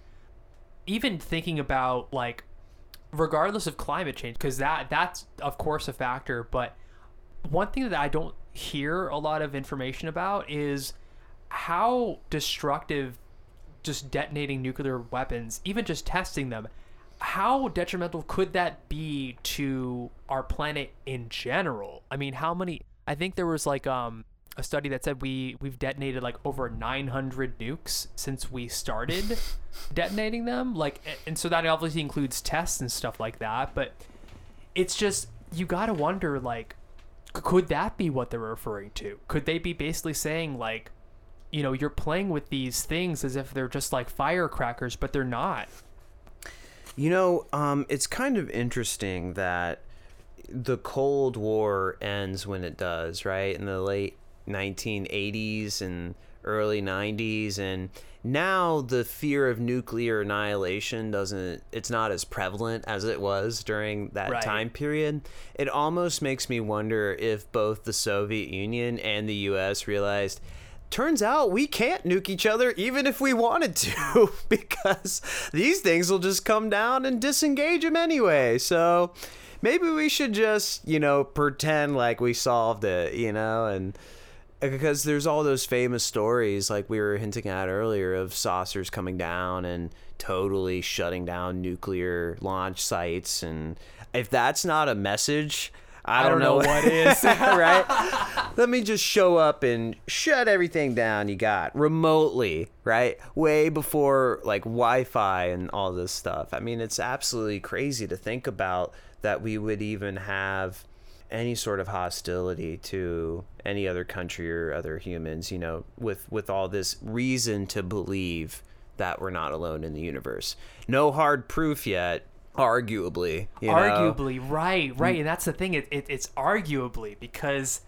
Even thinking about like regardless of climate change because that that's of course a factor but one thing that i don't hear a lot of information about is how destructive just detonating nuclear weapons even just testing them how detrimental could that be to our planet in general? I mean how many i think there was like um a study that said we we've detonated like over 900 nukes since we started detonating them. Like, and so that obviously includes tests and stuff like that. But it's just you gotta wonder like, could that be what they're referring to? Could they be basically saying like, you know, you're playing with these things as if they're just like firecrackers, but they're not. You know, um, it's kind of interesting that the Cold War ends when it does, right? In the late 1980s and early 90s. And now the fear of nuclear annihilation doesn't, it's not as prevalent as it was during that Right. time period. It almost makes me wonder if both the Soviet Union and the US realized turns out we can't nuke each other even if we wanted to because these things will just come down and disengage them anyway. So maybe we should just, you know, pretend like we solved it, you know, and because there's all those famous stories like we were hinting at earlier of saucers coming down and totally shutting down nuclear launch sites. And if that's not a message I don't, don't know what is. right? Let me just show up and shut everything down you got remotely right? Way before like wi-fi and all this stuff. I mean it's absolutely crazy to think about that we would even have any sort of hostility to any other country or other humans you know with with all this reason to believe that we're not alone in the universe. No hard proof yet arguably you know? arguably right right and that's the thing it, it, it's arguably because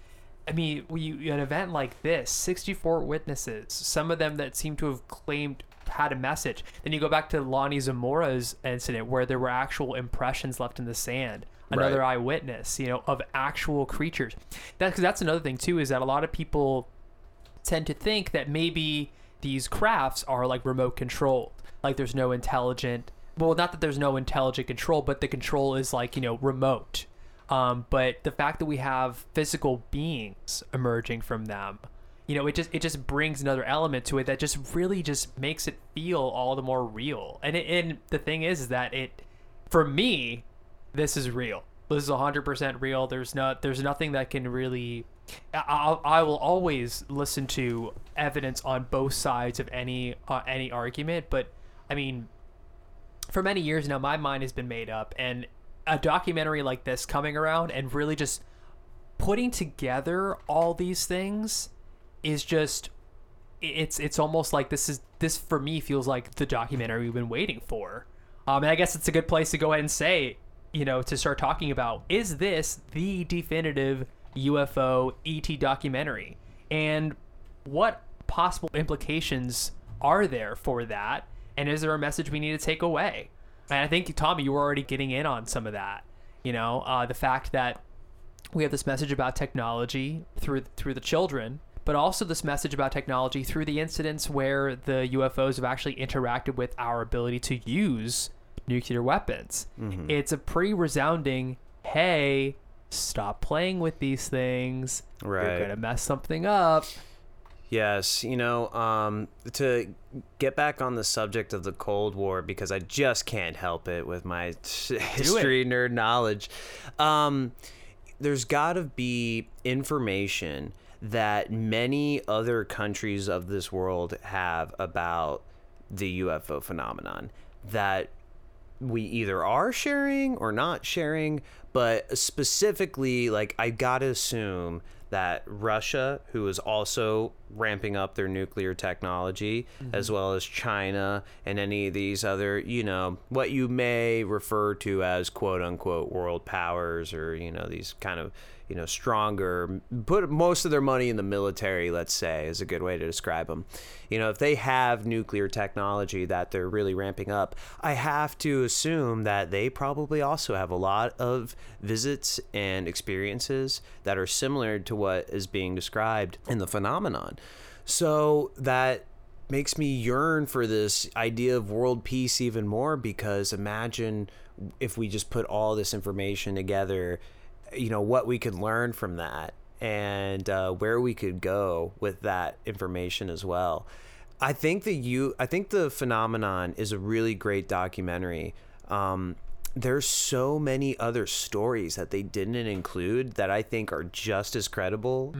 i mean we an event like this 64 witnesses some of them that seem to have claimed had a message. Then you go back to lonnie zamora's incident where there were actual impressions left in the sand another Right. eyewitness you know of actual creatures that, cause that's another thing too is that a lot of people tend to think that maybe these crafts are like remote controlled. Like there's no intelligent, well, not that there's no intelligent control, but the control is like, you know, remote. Um, but the fact that we have physical beings emerging from them, you know, it just it just brings another element to it that just really just makes it feel all the more real. And it, and the thing is, is that it, for me, this is real. This is 100% real. There's not there's nothing that can really I, I will always listen to evidence on both sides of any uh, any argument, but I mean for many years now my mind has been made up and a documentary like this coming around and really just putting together all these things is just it's it's almost like this is this for me feels like the documentary we've been waiting for. Um, and I guess it's a good place to go ahead and say, you know, to start talking about is this the definitive UFO ET documentary, and what possible implications are there for that, and is there a message we need to take away? And I think Tommy, you were already getting in on some of that. You know, uh, the fact that we have this message about technology through through the children, but also this message about technology through the incidents where the UFOs have actually interacted with our ability to use nuclear weapons. It's a pretty resounding, "Hey, stop playing with these things. Right. You're gonna mess something up." Yes, you know, um, to get back on the subject of the Cold War because I just can't help it with my history nerd knowledge. Um, there's got to be information that many other countries of this world have about the UFO phenomenon that we either are sharing or not sharing, but specifically, like, I gotta assume that Russia, who is also ramping up their nuclear technology, mm-hmm. as well as China and any of these other, you know, what you may refer to as quote unquote world powers or, you know, these kind of, you know, stronger, put most of their money in the military, let's say, is a good way to describe them. You know, if they have nuclear technology that they're really ramping up, I have to assume that they probably also have a lot of visits and experiences that are similar to what is being described in the phenomenon. So that makes me yearn for this idea of world peace even more because imagine if we just put all this information together you know what we could learn from that and uh, where we could go with that information as well. I think the you i think the phenomenon is a really great documentary. Um, there's so many other stories that they didn't include that i think are just as credible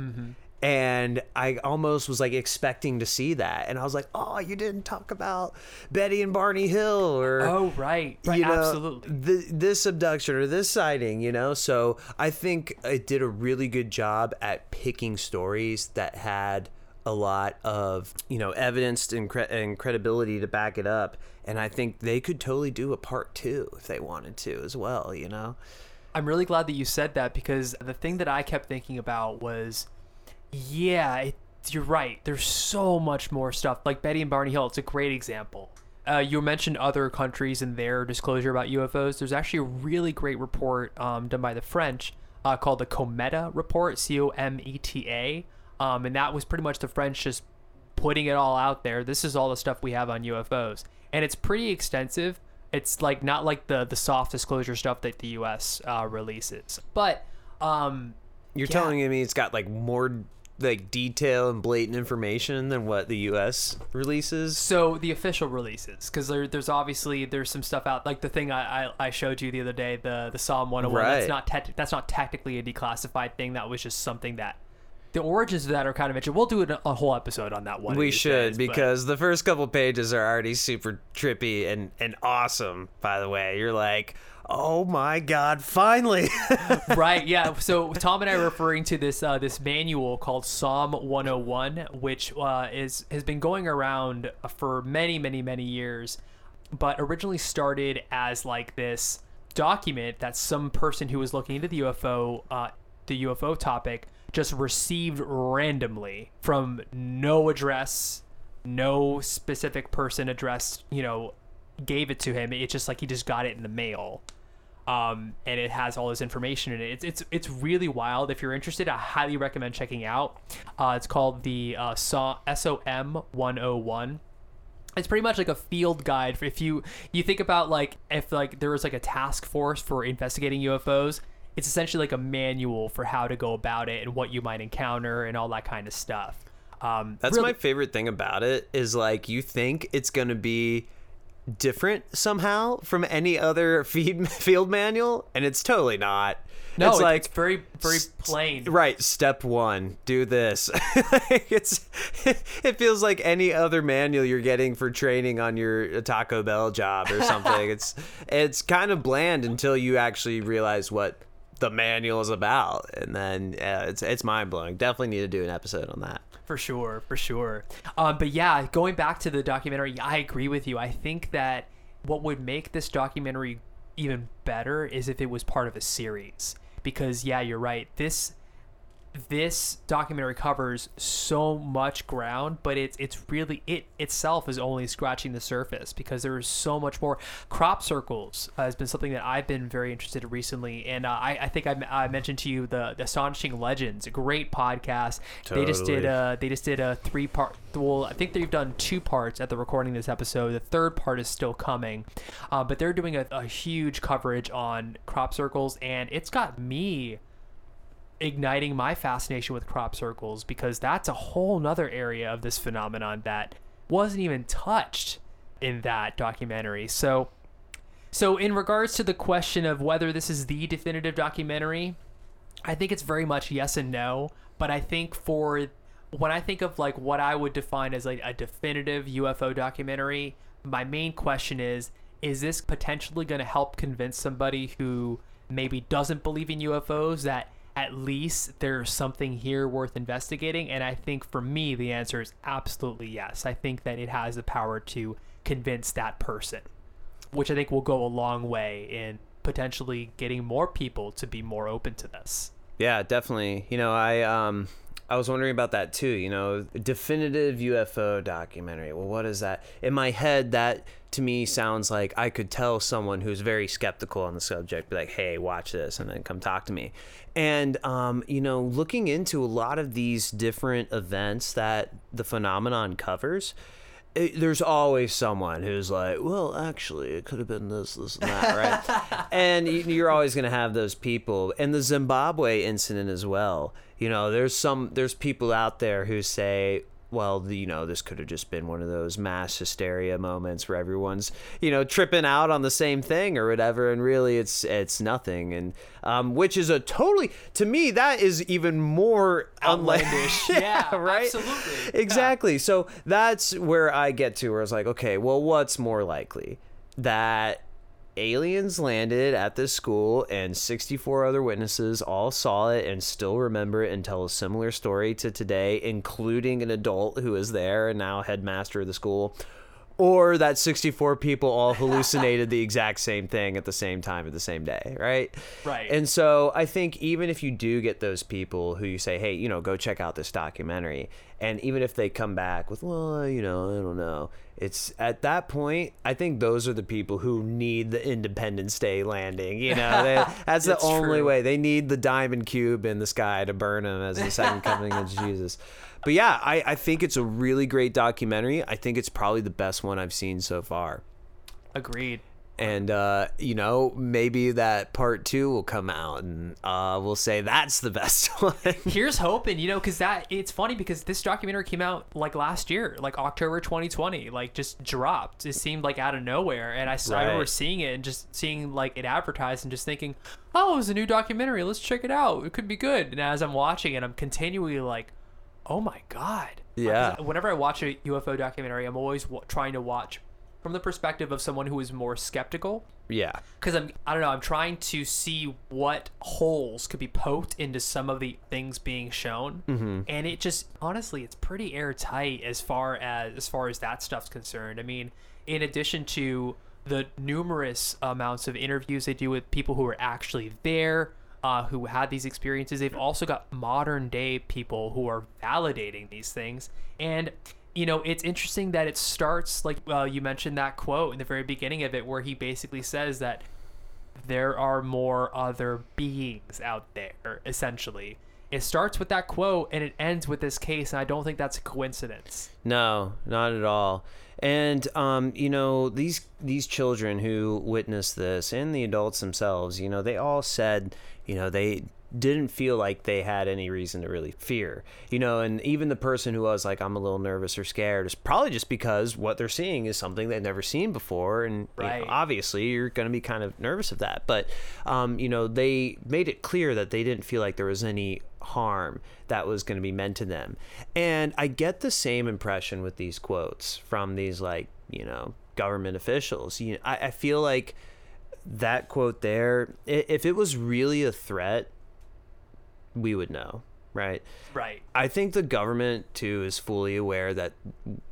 and I almost was like expecting to see that, and I was like, "Oh, you didn't talk about Betty and Barney Hill, or Oh right, right, you know, absolutely. th- this abduction or this sighting, you know. So I think it did a really good job at picking stories that had a lot of you know evidence and, cre- and credibility to back it up. And I think they could totally do a part two if they wanted to as well. You know. I'm really glad that you said that because the thing that I kept thinking about was, yeah, it, you're right. There's so much more stuff. Like Betty and Barney Hill, it's a great example. Uh, you mentioned other countries and their disclosure about UFOs. There's actually a really great report um, done by the French uh, called the Cometa Report, C O M E T A. Um, and that was pretty much the French just putting it all out there. This is all the stuff we have on UFOs. And it's pretty extensive. It's like not like the the soft disclosure stuff that the US uh, releases. But um You're Yeah. telling me it's got like more like detail and blatant information than what the U.S. releases. so the official releases because there, there's obviously there's some stuff out like the thing I, I, I showed you the other day the the SOM 101 Right. that's not te- that's not technically a declassified thing that was just something that the origins of that are kind of interesting. We'll do a, a whole episode on that one. We should days, but- because the first couple pages are already super trippy and and awesome. By the way, you're like, oh my god, finally! right yeah so tom and i are referring to this uh, this manual called SOM 101 which uh, is has been going around for many many many years but originally started as like this document that some person who was looking into the ufo uh, the ufo topic just received randomly from no address no specific person addressed you know gave it to him it's just like he just got it in the mail um, and it has all this information in it. It's it's it's really wild. If you're interested, I highly recommend checking out. Uh, it's called the uh, SOM 101. It's pretty much like a field guide. For if you you think about like if like there was like a task force for investigating UFOs, it's essentially like a manual for how to go about it and what you might encounter and all that kind of stuff. Um, That's really- my favorite thing about it is like you think it's gonna be different somehow from any other feed field manual, and it's totally not. no, it's it's like it's very very plain. Right, step one, do this. Like, it's it feels like any other manual you're getting for training on your Taco Bell job or something. it's it's kind of bland until you actually realize what the manual is about, and then uh, it's it's mind blowing. Definitely need to do an episode on that. For sure, for sure. Um, but yeah, going back to the documentary, I agree with you. I think that what would make this documentary even better is if it was part of a series. Because yeah, you're right. This this documentary covers so much ground, but it's it's really it itself is only scratching the surface because there is so much more. Crop circles uh, has been something that I've been very interested in recently, and uh, I, I think I, I, mentioned to you the, the astonishing legends, a great podcast. They just did a they just did a three part. Well, I think they've done two parts at the recording of this episode. The third part is still coming, uh, but they're doing a, a huge coverage on crop circles, and it's got me igniting my fascination with crop circles because that's a whole nother area of this phenomenon that wasn't even touched in that documentary. So so in regards to the question of whether this is the definitive documentary, I think it's very much yes and no, but I think for when I think of like what I would define as like a definitive UFO documentary, my main question is is this potentially going to help convince somebody who maybe doesn't believe in UFOs that at least there's something here worth investigating? And I think for me the answer is absolutely yes. I think that it has the power to convince that person which I think will go a long way in potentially getting more people to be more open to this. Yeah, definitely. You know, I um I was wondering about that too, you know, definitive UFO documentary. Well, what is that? In my head that to me sounds like I could tell someone who's very skeptical on the subject be like, "Hey, watch this," and then come talk to me. And um, you know, looking into a lot of these different events that the phenomenon covers, it, there's always someone who's like, well, actually, it could have been this, this, and that, right? and you- you're always going to have those people. And the Zimbabwe incident as well. You know, there's some, there's people out there who say, well, you know, this could have just been one of those mass hysteria moments where everyone's, you know, tripping out on the same thing or whatever, and really it's it's nothing, and um, which is a totally to me that is even more Outlandish. Yeah, right, absolutely. Yeah. exactly. So that's where I get to where it's like, okay, well, what's more likely that aliens landed at this school and 64 other witnesses all saw it and still remember it and tell a similar story to today including an adult who is there and now headmaster of the school or that 64 people all hallucinated the exact same thing at the same time at the same day right Right. and so i think even if you do get those people who you say hey you know go check out this documentary and even if they come back with well you know i don't know it's at that point i think those are the people who need the independence day landing you know? They, that's the only true. way. They need the diamond cube in the sky to burn them as the second coming of jesus. But yeah I, I think it's a really great documentary. I think it's probably the best one i've seen so far. Agreed. And uh, you know maybe that part two will come out and uh, we'll say that's the best one Here's hoping, you know, because that it's funny because this documentary came out like last year, like October 2020, like just dropped. It seemed like out of nowhere, and I, s- I remember Right. seeing it and just seeing like it advertised and just thinking, oh, it's a new documentary. Let's check it out. It could be good. And as I'm watching it, I'm continually like, oh my god. yeah Whenever I watch a UFO documentary, I'm always w- trying to watch from the perspective of someone who is more skeptical yeah because I'm I don't know I'm trying to see what holes could be poked into some of the things being shown, mm-hmm. and it just honestly it's pretty airtight as far as as far as that stuff's concerned. I mean, in addition to the numerous amounts of interviews they do with people who are actually there. Uh, who had these experiences? They've also got modern day people who are validating these things, and you know, it's interesting that it starts like uh, you mentioned that quote in the very beginning of it, where he basically says that there are more other beings out there. Essentially, it starts with that quote and it ends with this case, and I don't think that's a coincidence. no not at all and um, you know these these children who witnessed this and the adults themselves you know they all said you know they didn't feel like they had any reason to really fear you know and even the person who was like i'm a little nervous or scared is probably just because what they're seeing is something they've never seen before and you know, obviously you're going to be kind of nervous of that but um, you know they made it clear that they didn't feel like there was any harm that was going to be meant to them and i get the same impression with these quotes from these like you know government officials you know, I, I feel like that quote there if it was really a threat we would know right Right. I think the government too is fully aware that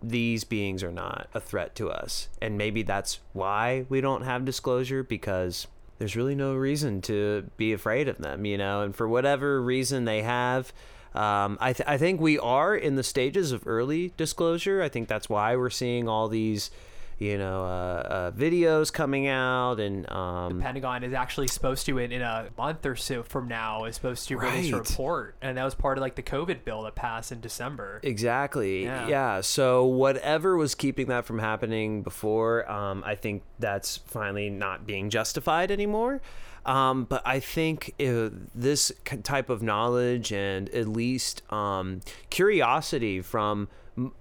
these beings are not a threat to us, and maybe that's why we don't have disclosure because there's really no reason to be afraid of them, you know. And for whatever reason they have, um, I th- I think we are in the stages of early disclosure. I think that's why we're seeing all these, you know, uh, uh, videos coming out and um, Pentagon is actually supposed to in, in a month or so from now is supposed to release a report, and that was part of like the COVID bill that passed in December. Exactly. Yeah. Yeah. So whatever was keeping that from happening before, um, I think that's finally not being justified anymore. Um, but I think uh, this type of knowledge and at least um, curiosity from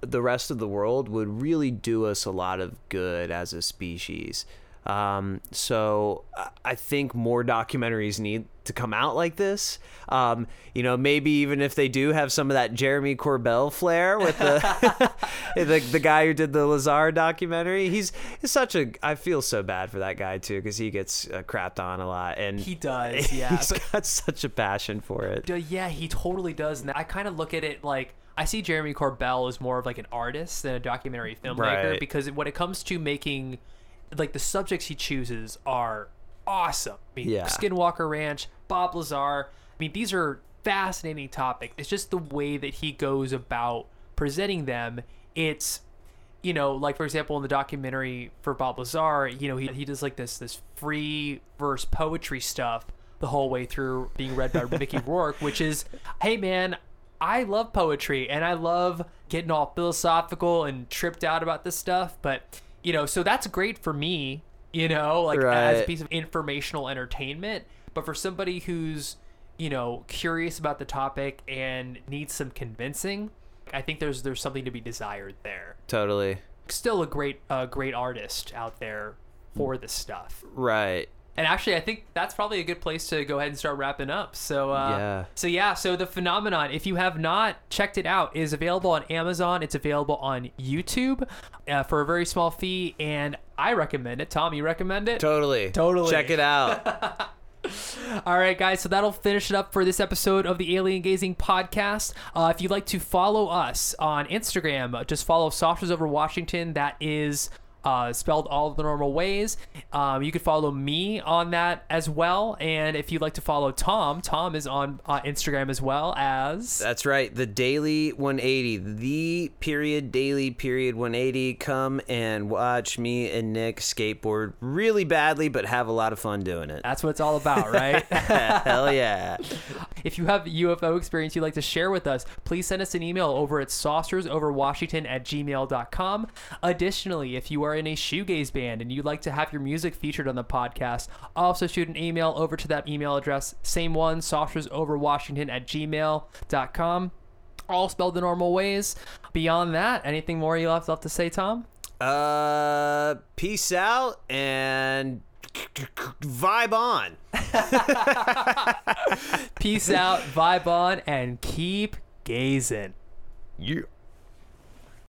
the rest of the world would really do us a lot of good as a species. Um, so I- think more documentaries need to come out like this. Um, you know, maybe even if they do have some of that Jeremy Corbell flair with the the, the guy who did the Lazar documentary. He's, he's such a. I feel so bad for that guy too because he gets uh, crapped on a lot and He does, yeah. he's but- got such a passion for it. Yeah, he totally does. And I kind of look at it like I see Jeremy Corbell as more of like an artist than a documentary filmmaker Right. because when it comes to making like the subjects he chooses are awesome. I mean, Yeah. Skinwalker Ranch, Bob Lazar. I mean, these are fascinating topics. It's just the way that he goes about presenting them. It's you know, like for example, in the documentary for Bob Lazar, you know, he, he does like this this free verse poetry stuff the whole way through being read by Mickey Rourke, which is, hey man, I love poetry and I love getting all philosophical and tripped out about this stuff, but you know, so that's great for me, you know, like as a piece of informational entertainment, but for somebody who's you know curious about the topic and needs some convincing I think there's there's something to be desired there. Totally. Still a great uh, great artist out there for this stuff. Right. And actually, I think that's probably a good place to go ahead and start wrapping up. So, uh, Yeah. So yeah, so the phenomenon, if you have not checked it out, is available on Amazon. It's available on YouTube uh, for a very small fee, and I recommend it. Tom, you recommend it? Totally. Totally. Check it out. All right, guys. So that'll finish it up for this episode of the Alien Gazing podcast. Uh, if you'd like to follow us on Instagram, uh, just follow Saucers Over Washington. That is uh, spelled all the normal ways. Um, you could follow me on that as well. And if you'd like to follow Tom, Tom is on uh, Instagram as well as. That's right. The Daily 180. The period Daily period 180. Come and watch me and Nick skateboard really badly, but have a lot of fun doing it. That's what it's all about, right? Hell yeah. If you have a UFO experience you'd like to share with us, please send us an email over at saucersoverwashington at gmail.com. Additionally, if you are in a shoegaze band and you'd like to have your music featured on the podcast, also shoot an email over to that email address, same one, saucersoverwashington at gmail.com. All spelled the normal ways. Beyond that, anything more you have left to say, Tom? Uh, peace out and vibe on. Peace out, vibe on, and keep gazing. Yeah.